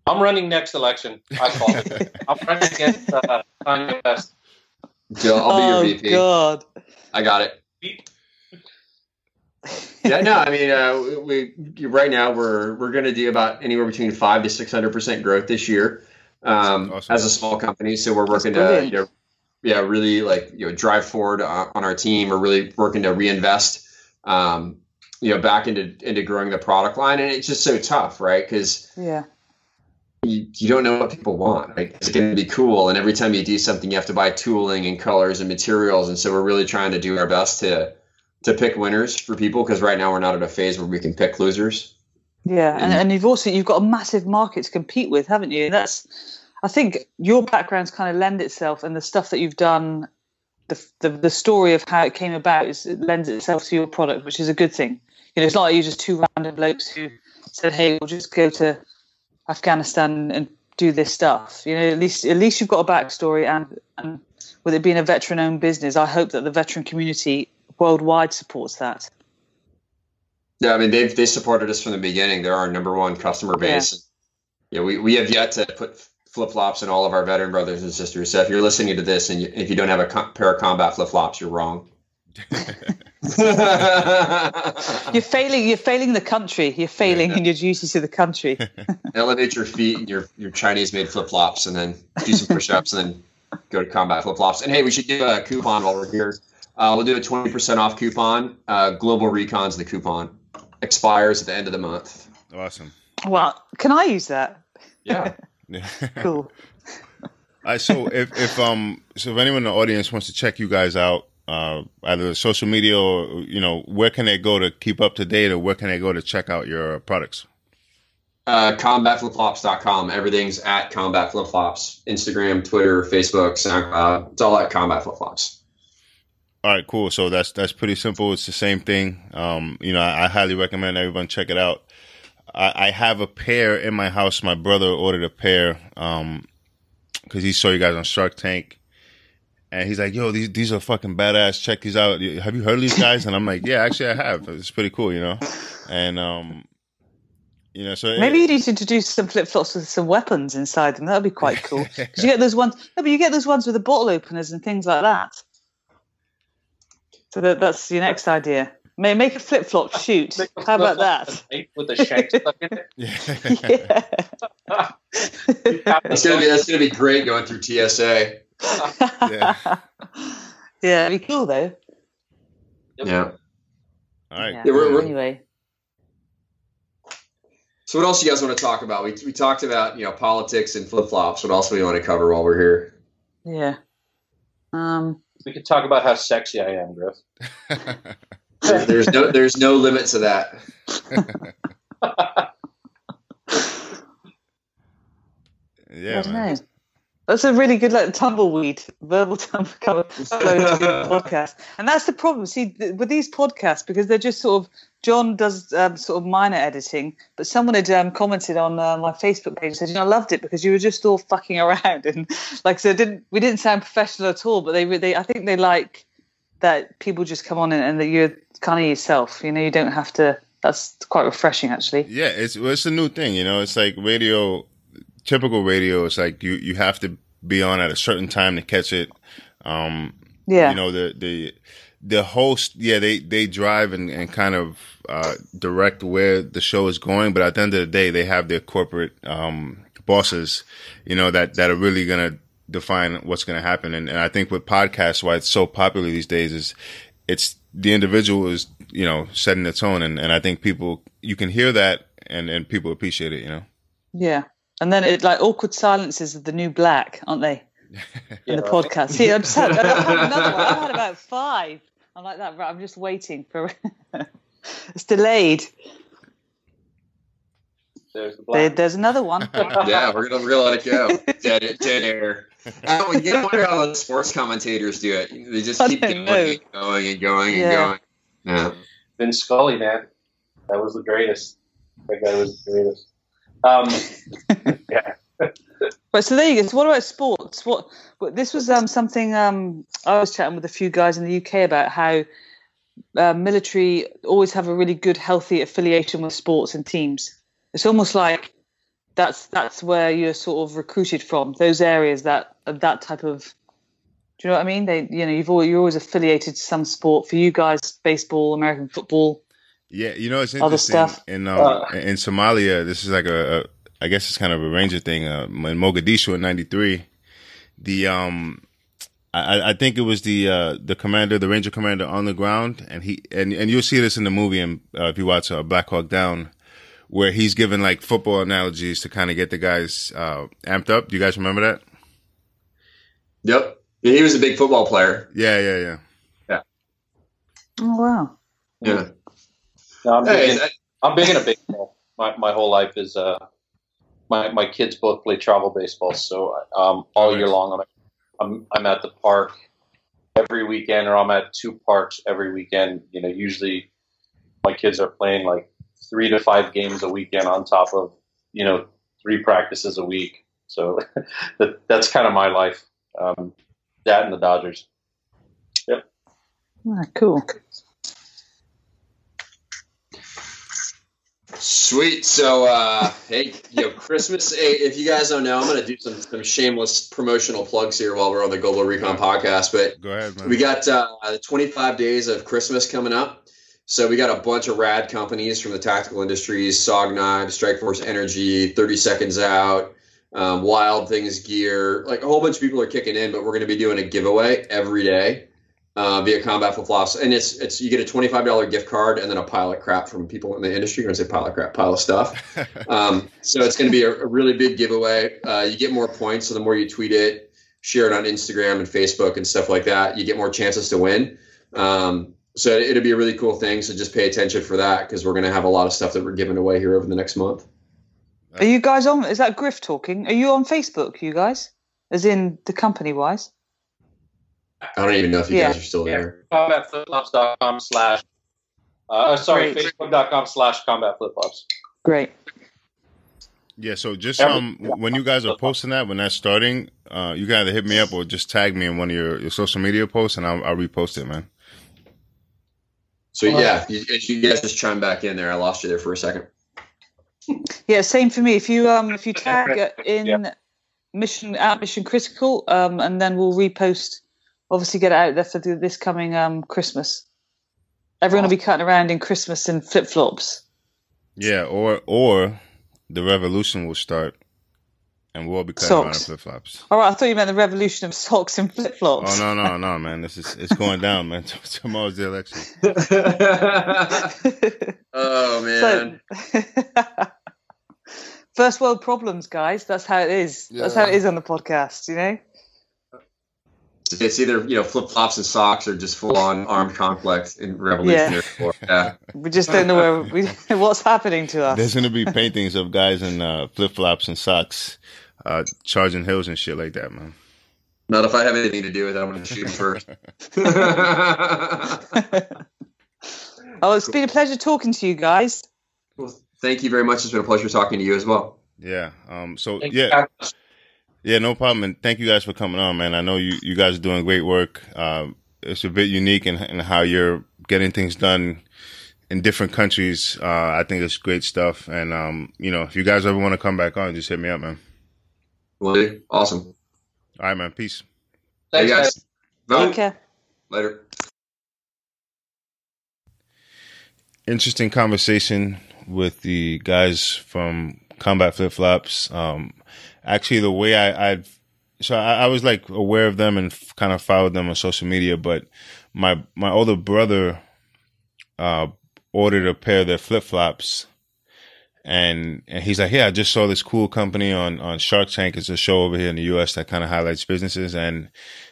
I'm running next election. I call it. I'm running against uh, Kanye West. Jill, I'll be oh, your VP. God. I got it. yeah, no, I mean, uh, we, we right now we're we're going to do about anywhere between five to six hundred percent growth this year um, awesome. as a small company. So we're working to, you know, yeah, really like you know drive forward on our team. We're really working to reinvest, um, you know, back into into growing the product line, and it's just so tough, right? Because yeah. You, you don't know what people want. Right? It's going to be cool, and every time you do something, you have to buy tooling and colors and materials. And so we're really trying to do our best to to pick winners for people because right now we're not at a phase where we can pick losers. Yeah, and, and you've also you've got a massive market to compete with, haven't you? That's I think your background's kind of lend itself, and the stuff that you've done, the the, the story of how it came about is it lends itself to your product, which is a good thing. You know, it's not like you just two random blokes who said, "Hey, we'll just go to Afghanistan and do this stuff." You know, at least at least you've got a backstory, and and with it being a veteran-owned business, I hope that the veteran community worldwide supports that. Yeah, I mean they've they supported us from the beginning. They're our number one customer base. Yeah, yeah we, we have yet to put flip flops and all of our veteran brothers and sisters. So if you're listening to this and you, if you don't have a com- pair of combat flip flops, you're wrong. You're failing. You're failing the country. You're failing in your duty to the country. Elevate your feet and your your Chinese made flip flops, and then do some push ups, and then go to combat flip flops. And hey, we should do a coupon while we're here. Uh, we'll do a twenty percent off coupon. Uh, Global Recon's the coupon expires at the end of the month. Awesome. well, can I use that? Yeah. Cool. All right, so if, if um so if anyone in the audience wants to check you guys out, uh, either social media or you know, where can they go to keep up to date, or where can they go to check out your products? Uh, combatflipflops.com. Everything's at Combat Flip Flops. Instagram, Twitter, Facebook, SoundCloud. It's all at Combat Flip Flops. All right, cool. So that's that's pretty simple. It's the same thing. Um, you know, I, I highly recommend everyone check it out. I, I have a pair in my house. My brother ordered a pair um, because he saw you guys on Shark Tank, and he's like, "Yo, these these are fucking badass. Check these out. Have you heard of these guys?" And I'm like, "Yeah, actually, I have. It's pretty cool, you know." And um, you know, so Maybe you need to introduce some flip flops with some weapons inside them. That'd be quite cool. Because you get those ones. No, but you get those ones with the bottle openers and things like that. So that, that's your next idea. May make a flip flop shoot. How about that? With the shank stuck in it. yeah. Yeah. That's gonna be that's gonna be great going through TSA. Yeah. yeah, it'd be cool though. Yeah. All right. Yeah. Yeah, we're- we're- Anyway, So what else you guys want to talk about? We we talked about you know politics and flip flops. What else do we want to cover while we're here? yeah. Um, We could talk about how sexy I am, Griff. There- There's no there's no limit to that. yeah, I don't man. know. That's a really good like tumbleweed verbal tumble cover podcast, and that's the problem. See, th- with these podcasts, because they're just sort of John does um, sort of minor editing, but someone had um, commented on uh, my Facebook page and said, "You know, I loved it because you were just all fucking around and like so. Didn't we didn't sound professional at all? But they re- they I think they like that people just come on and, and that you're kind of yourself. You know, you don't have to. That's quite refreshing, actually. Yeah, it's well, it's a new thing, you know. It's like radio, typical radio. It's like you you have to be on at a certain time to catch it. Um, Yeah. you know the the the host. Yeah, they they drive and, and kind of uh, direct where the show is going, but at the end of the day, they have their corporate um, bosses, you know, that that are really gonna define what's gonna happen. And, and I think with podcasts, why it's so popular these days is it's the individual is you know setting the tone, and, and I think people you can hear that and and people appreciate it, you know. Yeah. And then it like awkward silences are the new black, aren't they? In the Yeah. podcast. See, I'm just had, I've had another one. I've had about five. I'm like that. Right, I'm just waiting for. it's delayed. There's the There, there's another one. Yeah, we're gonna we're gonna let it go. Dead dead air. Oh, you don't wonder how the sports commentators do it. They just keep going know. and going and going and Yeah. going. Yeah. Vin Scully, man. That was the greatest. That guy was the greatest. Um, yeah. But so there you go. So what about sports? What, what this was um, something um, I was chatting with a few guys in the UK about how uh, military always have a really good, healthy affiliation with sports and teams. It's almost like that's that's where you're sort of recruited from those areas that that type of. Do you know what I mean? They, you know, you've always, you're always affiliated to some sport. For you guys, baseball, American football. Yeah, you know it's Other stuff. In um, Uh. in Somalia, this is like a, a I guess it's kind of a ranger thing. Uh, in Mogadishu in '93, the um, I, I think it was the uh, the commander, the ranger commander on the ground, and he and and you'll see this in the movie, and uh, if you watch uh, Black Hawk Down, where he's given like football analogies to kind of get the guys uh, amped up. Do you guys remember that? Yep. Yeah, he was a big football player. Yeah, yeah, yeah. Yeah. Oh wow! Yeah. No, I'm, Hey, big in, that- I'm big into baseball. My, my whole life is uh, my my kids both play travel baseball, so um, all year long I'm, I'm I'm at the park every weekend, or I'm at two parks every weekend. You know, usually my kids are playing like three to five games a weekend on top of you know three practices a week. So that that's kind of my life. Um, that and the Dodgers. Ah, cool. Sweet. So, uh, hey, you know, Christmas. Hey, if you guys don't know, I'm going to do some some shameless promotional plugs here while we're on the Global Recon podcast. But Go ahead, man. we got uh, 25 days of Christmas coming up. So we got a bunch of rad companies from the tactical industries: SOG Knives, Strike Force Energy, 30 Seconds Out, um, Wild Things Gear. Like a whole bunch of people are kicking in, but we're going to be doing a giveaway every day uh, via Combat Flip Flops, and it's it's you get a twenty five dollar gift card and then a pile of crap from people in the industry. You're gonna say pile of crap, pile of stuff. Um, so it's going to be a, a really big giveaway. Uh, you get more points, so the more you tweet it, share it on Instagram and Facebook and stuff like that, you get more chances to win. Um, so it'll be a really cool thing. So just pay attention for that because we're going to have a lot of stuff that we're giving away here over the next month. Are you guys on? Is that Griff talking? Are you on Facebook, you guys? As in the company wise? I don't even know if you Yeah. guys are still Yeah. there. combatflipflops.com slash uh, sorry, Great. facebook.com slash combatflipflops. Great. Yeah, so just um, when you guys are posting that, when that's starting, uh, you can either hit me up or just tag me in one of your, your social media posts, and I'll, I'll repost it, man. So yeah, you, you guys just chime back in there. I lost you there for a second. Yeah, same for me. If you um if you tag uh, in Yeah. mission at mission critical, um, and then we'll repost. Obviously, get it out there for the, this coming um Christmas. Everyone will be cutting around in Christmas in flip flops. Yeah, or or the revolution will start, and we'll all be cutting around Socks. flip flops. All right, I thought you meant the revolution of socks and flip flops. Oh flops. no no no man, this is it's going down, man. Tomorrow's the election. oh man. So, first world problems, guys. That's how it is. That's how it is on the podcast. You know. It's either you know flip flops and socks or just full on armed conflict in Revolutionary War. Yeah. We just don't know where we, what's happening to us. There's gonna be paintings of guys in uh, flip flops and socks, uh, charging hills and shit like that, man. Not if I have anything to do with it. I'm going to shoot first. oh, it's been a pleasure talking to you guys. well, thank you very much. It's been a pleasure talking to you as well. Yeah. Um. So Thank you. yeah. Yeah, no problem. And thank you guys for coming on, man. I know you, you guys are doing great work. Um, it's a bit unique in, in how you're getting things done in different countries. Uh, I think it's great stuff. And, um, you know, if you guys ever want to come back on, just hit me up, man. Will do. Awesome. All right, man. Peace. Thanks, hey guys. guys. Vote. Take care. Later. Interesting conversation with the guys from Combat Flip Flops. Um, actually, the way I, I so I, I was like aware of them and f- kind of followed them on social media, but my my older brother uh, ordered a pair of their flip flops, and and he's like, "Yeah, I just saw this cool company on on Shark Tank. It's a show over here in the U.S. that kind of highlights businesses." And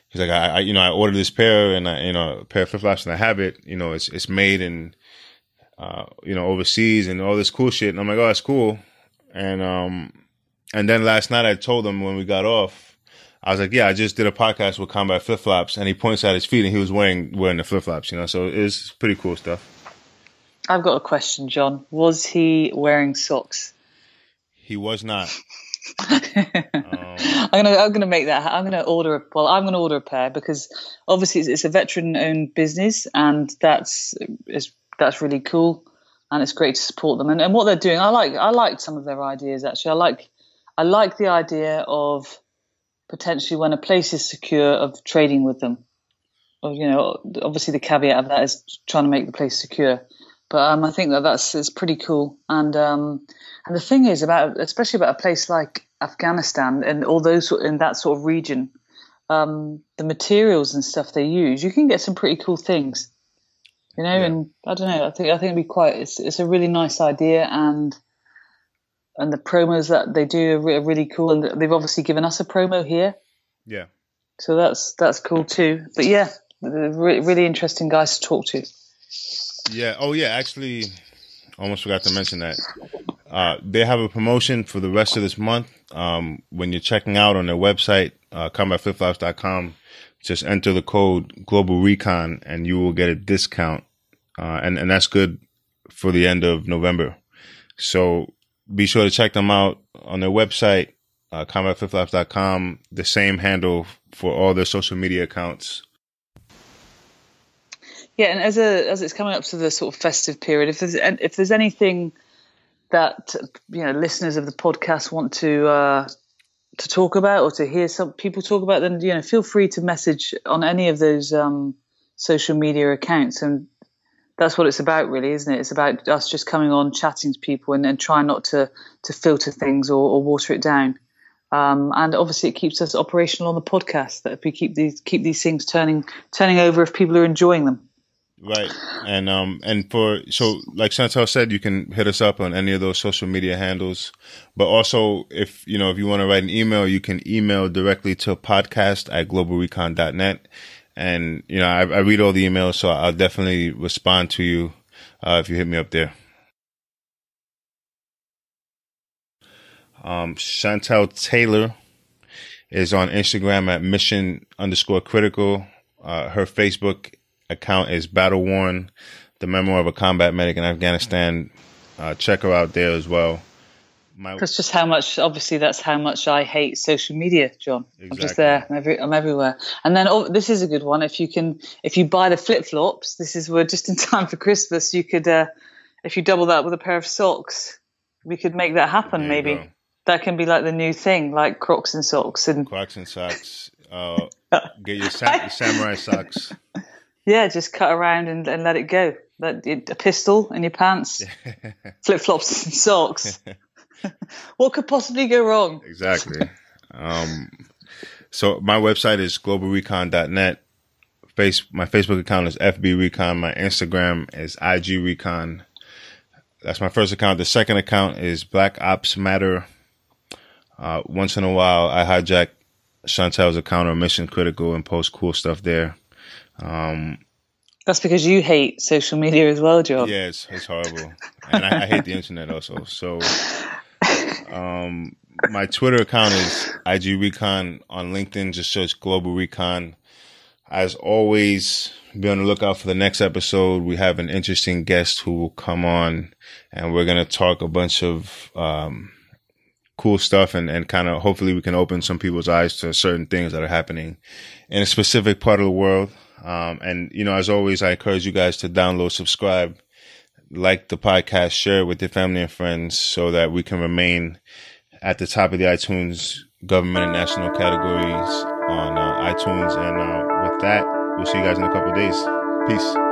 he's like, I, "I you know I ordered this pair and I you know a pair of flip flops and I have it. You know, it's it's made in uh, you know overseas and all this cool shit." And I'm like, "Oh, that's cool." And um, and then last night I told him when we got off, I was like, "Yeah, I just did a podcast with Combat Flip Flops," and he points at his feet, and he was wearing wearing the flip flops, you know. So it's pretty cool stuff. I've got a question, John. Was he wearing socks? He was not. I'm gonna I'm gonna make that. I'm gonna order. A, well, I'm gonna order a pair because obviously it's, it's a veteran-owned business, and that's is that's really cool, and it's great to support them. And, and what they're doing, I like. I like some of their ideas actually. I like I like the idea of potentially when a place is secure of trading with them. Or, you know, obviously the caveat of that is trying to make the place secure. But um, I think that that's is pretty cool. And um, and the thing is about, especially about a place like Afghanistan and all those in that sort of region, um, the materials and stuff they use, you can get some pretty cool things. You know, Yeah. and I don't know. I think I think it'd be quite. It's it's a really nice idea, and and the promos that they do are, re- are really cool. And they've obviously given us a promo here, Yeah. so that's that's cool too. But yeah, really interesting guys to talk to. Yeah. Oh, yeah. Actually, almost forgot to mention that. Uh, they have a promotion for the rest of this month. Um, when you're checking out on their website, uh, combatflipflops.com, just enter the code Global Recon and you will get a discount. Uh, and, and that's good for the end of November. So be sure to check them out on their website, uh, combatflipflops.com, the same handle for all their social media accounts. Yeah, and as a as it's coming up to the sort of festive period, if there's if there's anything that you know listeners of the podcast want to uh, to talk about or to hear some people talk about, then you know feel free to message on any of those um, social media accounts, and that's what it's about, really, isn't it? It's about us just coming on, chatting to people, and, and trying not to to filter things or, or water it down. Um, and obviously, it keeps us operational on the podcast. That if we keep these keep these things turning turning over, if people are enjoying them. Right. And um and for so like Chantelle said, you can hit us up on any of those social media handles. But also if you know if you want to write an email, you can email directly to podcast at globalrecon.net. And you know, I, I read all the emails, so I'll definitely respond to you uh, if you hit me up there. Um, Chantelle Taylor is on Instagram at mission underscore critical. Uh, her Facebook account is Battle Worn, the memoir of a combat medic in Afghanistan. Uh, check her out there as well. My, that's just how much. Obviously, that's how much I hate social media, John. Exactly. I'm just there. I'm, every, I'm everywhere. And then oh, this is a good one. If you can, if you buy the flip flops, this is we're just in time for Christmas. You could, uh, if you double that with a pair of socks, we could make that happen. Maybe go. that can be like the new thing, like Crocs and socks and Crocs and socks. Uh, get your, sa- your samurai socks. Yeah, just cut around and, and let it go. Let a pistol in your pants, flip flops and socks. what could possibly go wrong? Exactly. Um, so my website is globalrecon.net. Face my Facebook account is FB Recon. My Instagram is IG Recon. That's my first account. The second account is Black Ops Matter. Uh, once in a while, I hijack Chantelle's account or Mission Critical and post cool stuff there. Um, That's because you hate social media as well, John. Yeah, it's, horrible, and I, I, hate the internet also. So, um, my Twitter account is IG Recon on LinkedIn. Just search Global Recon. As always, be on the lookout for the next episode. We have an interesting guest who will come on, and we're gonna talk a bunch of um, cool stuff, and and kind of hopefully we can open some people's eyes to certain things that are happening in a specific part of the world. Um, and you know, as always, I encourage you guys to download, subscribe, like the podcast, share it with your family and friends so that we can remain at the top of the iTunes government and national categories on uh, iTunes. And uh, with that, we'll see you guys in a couple days. Peace.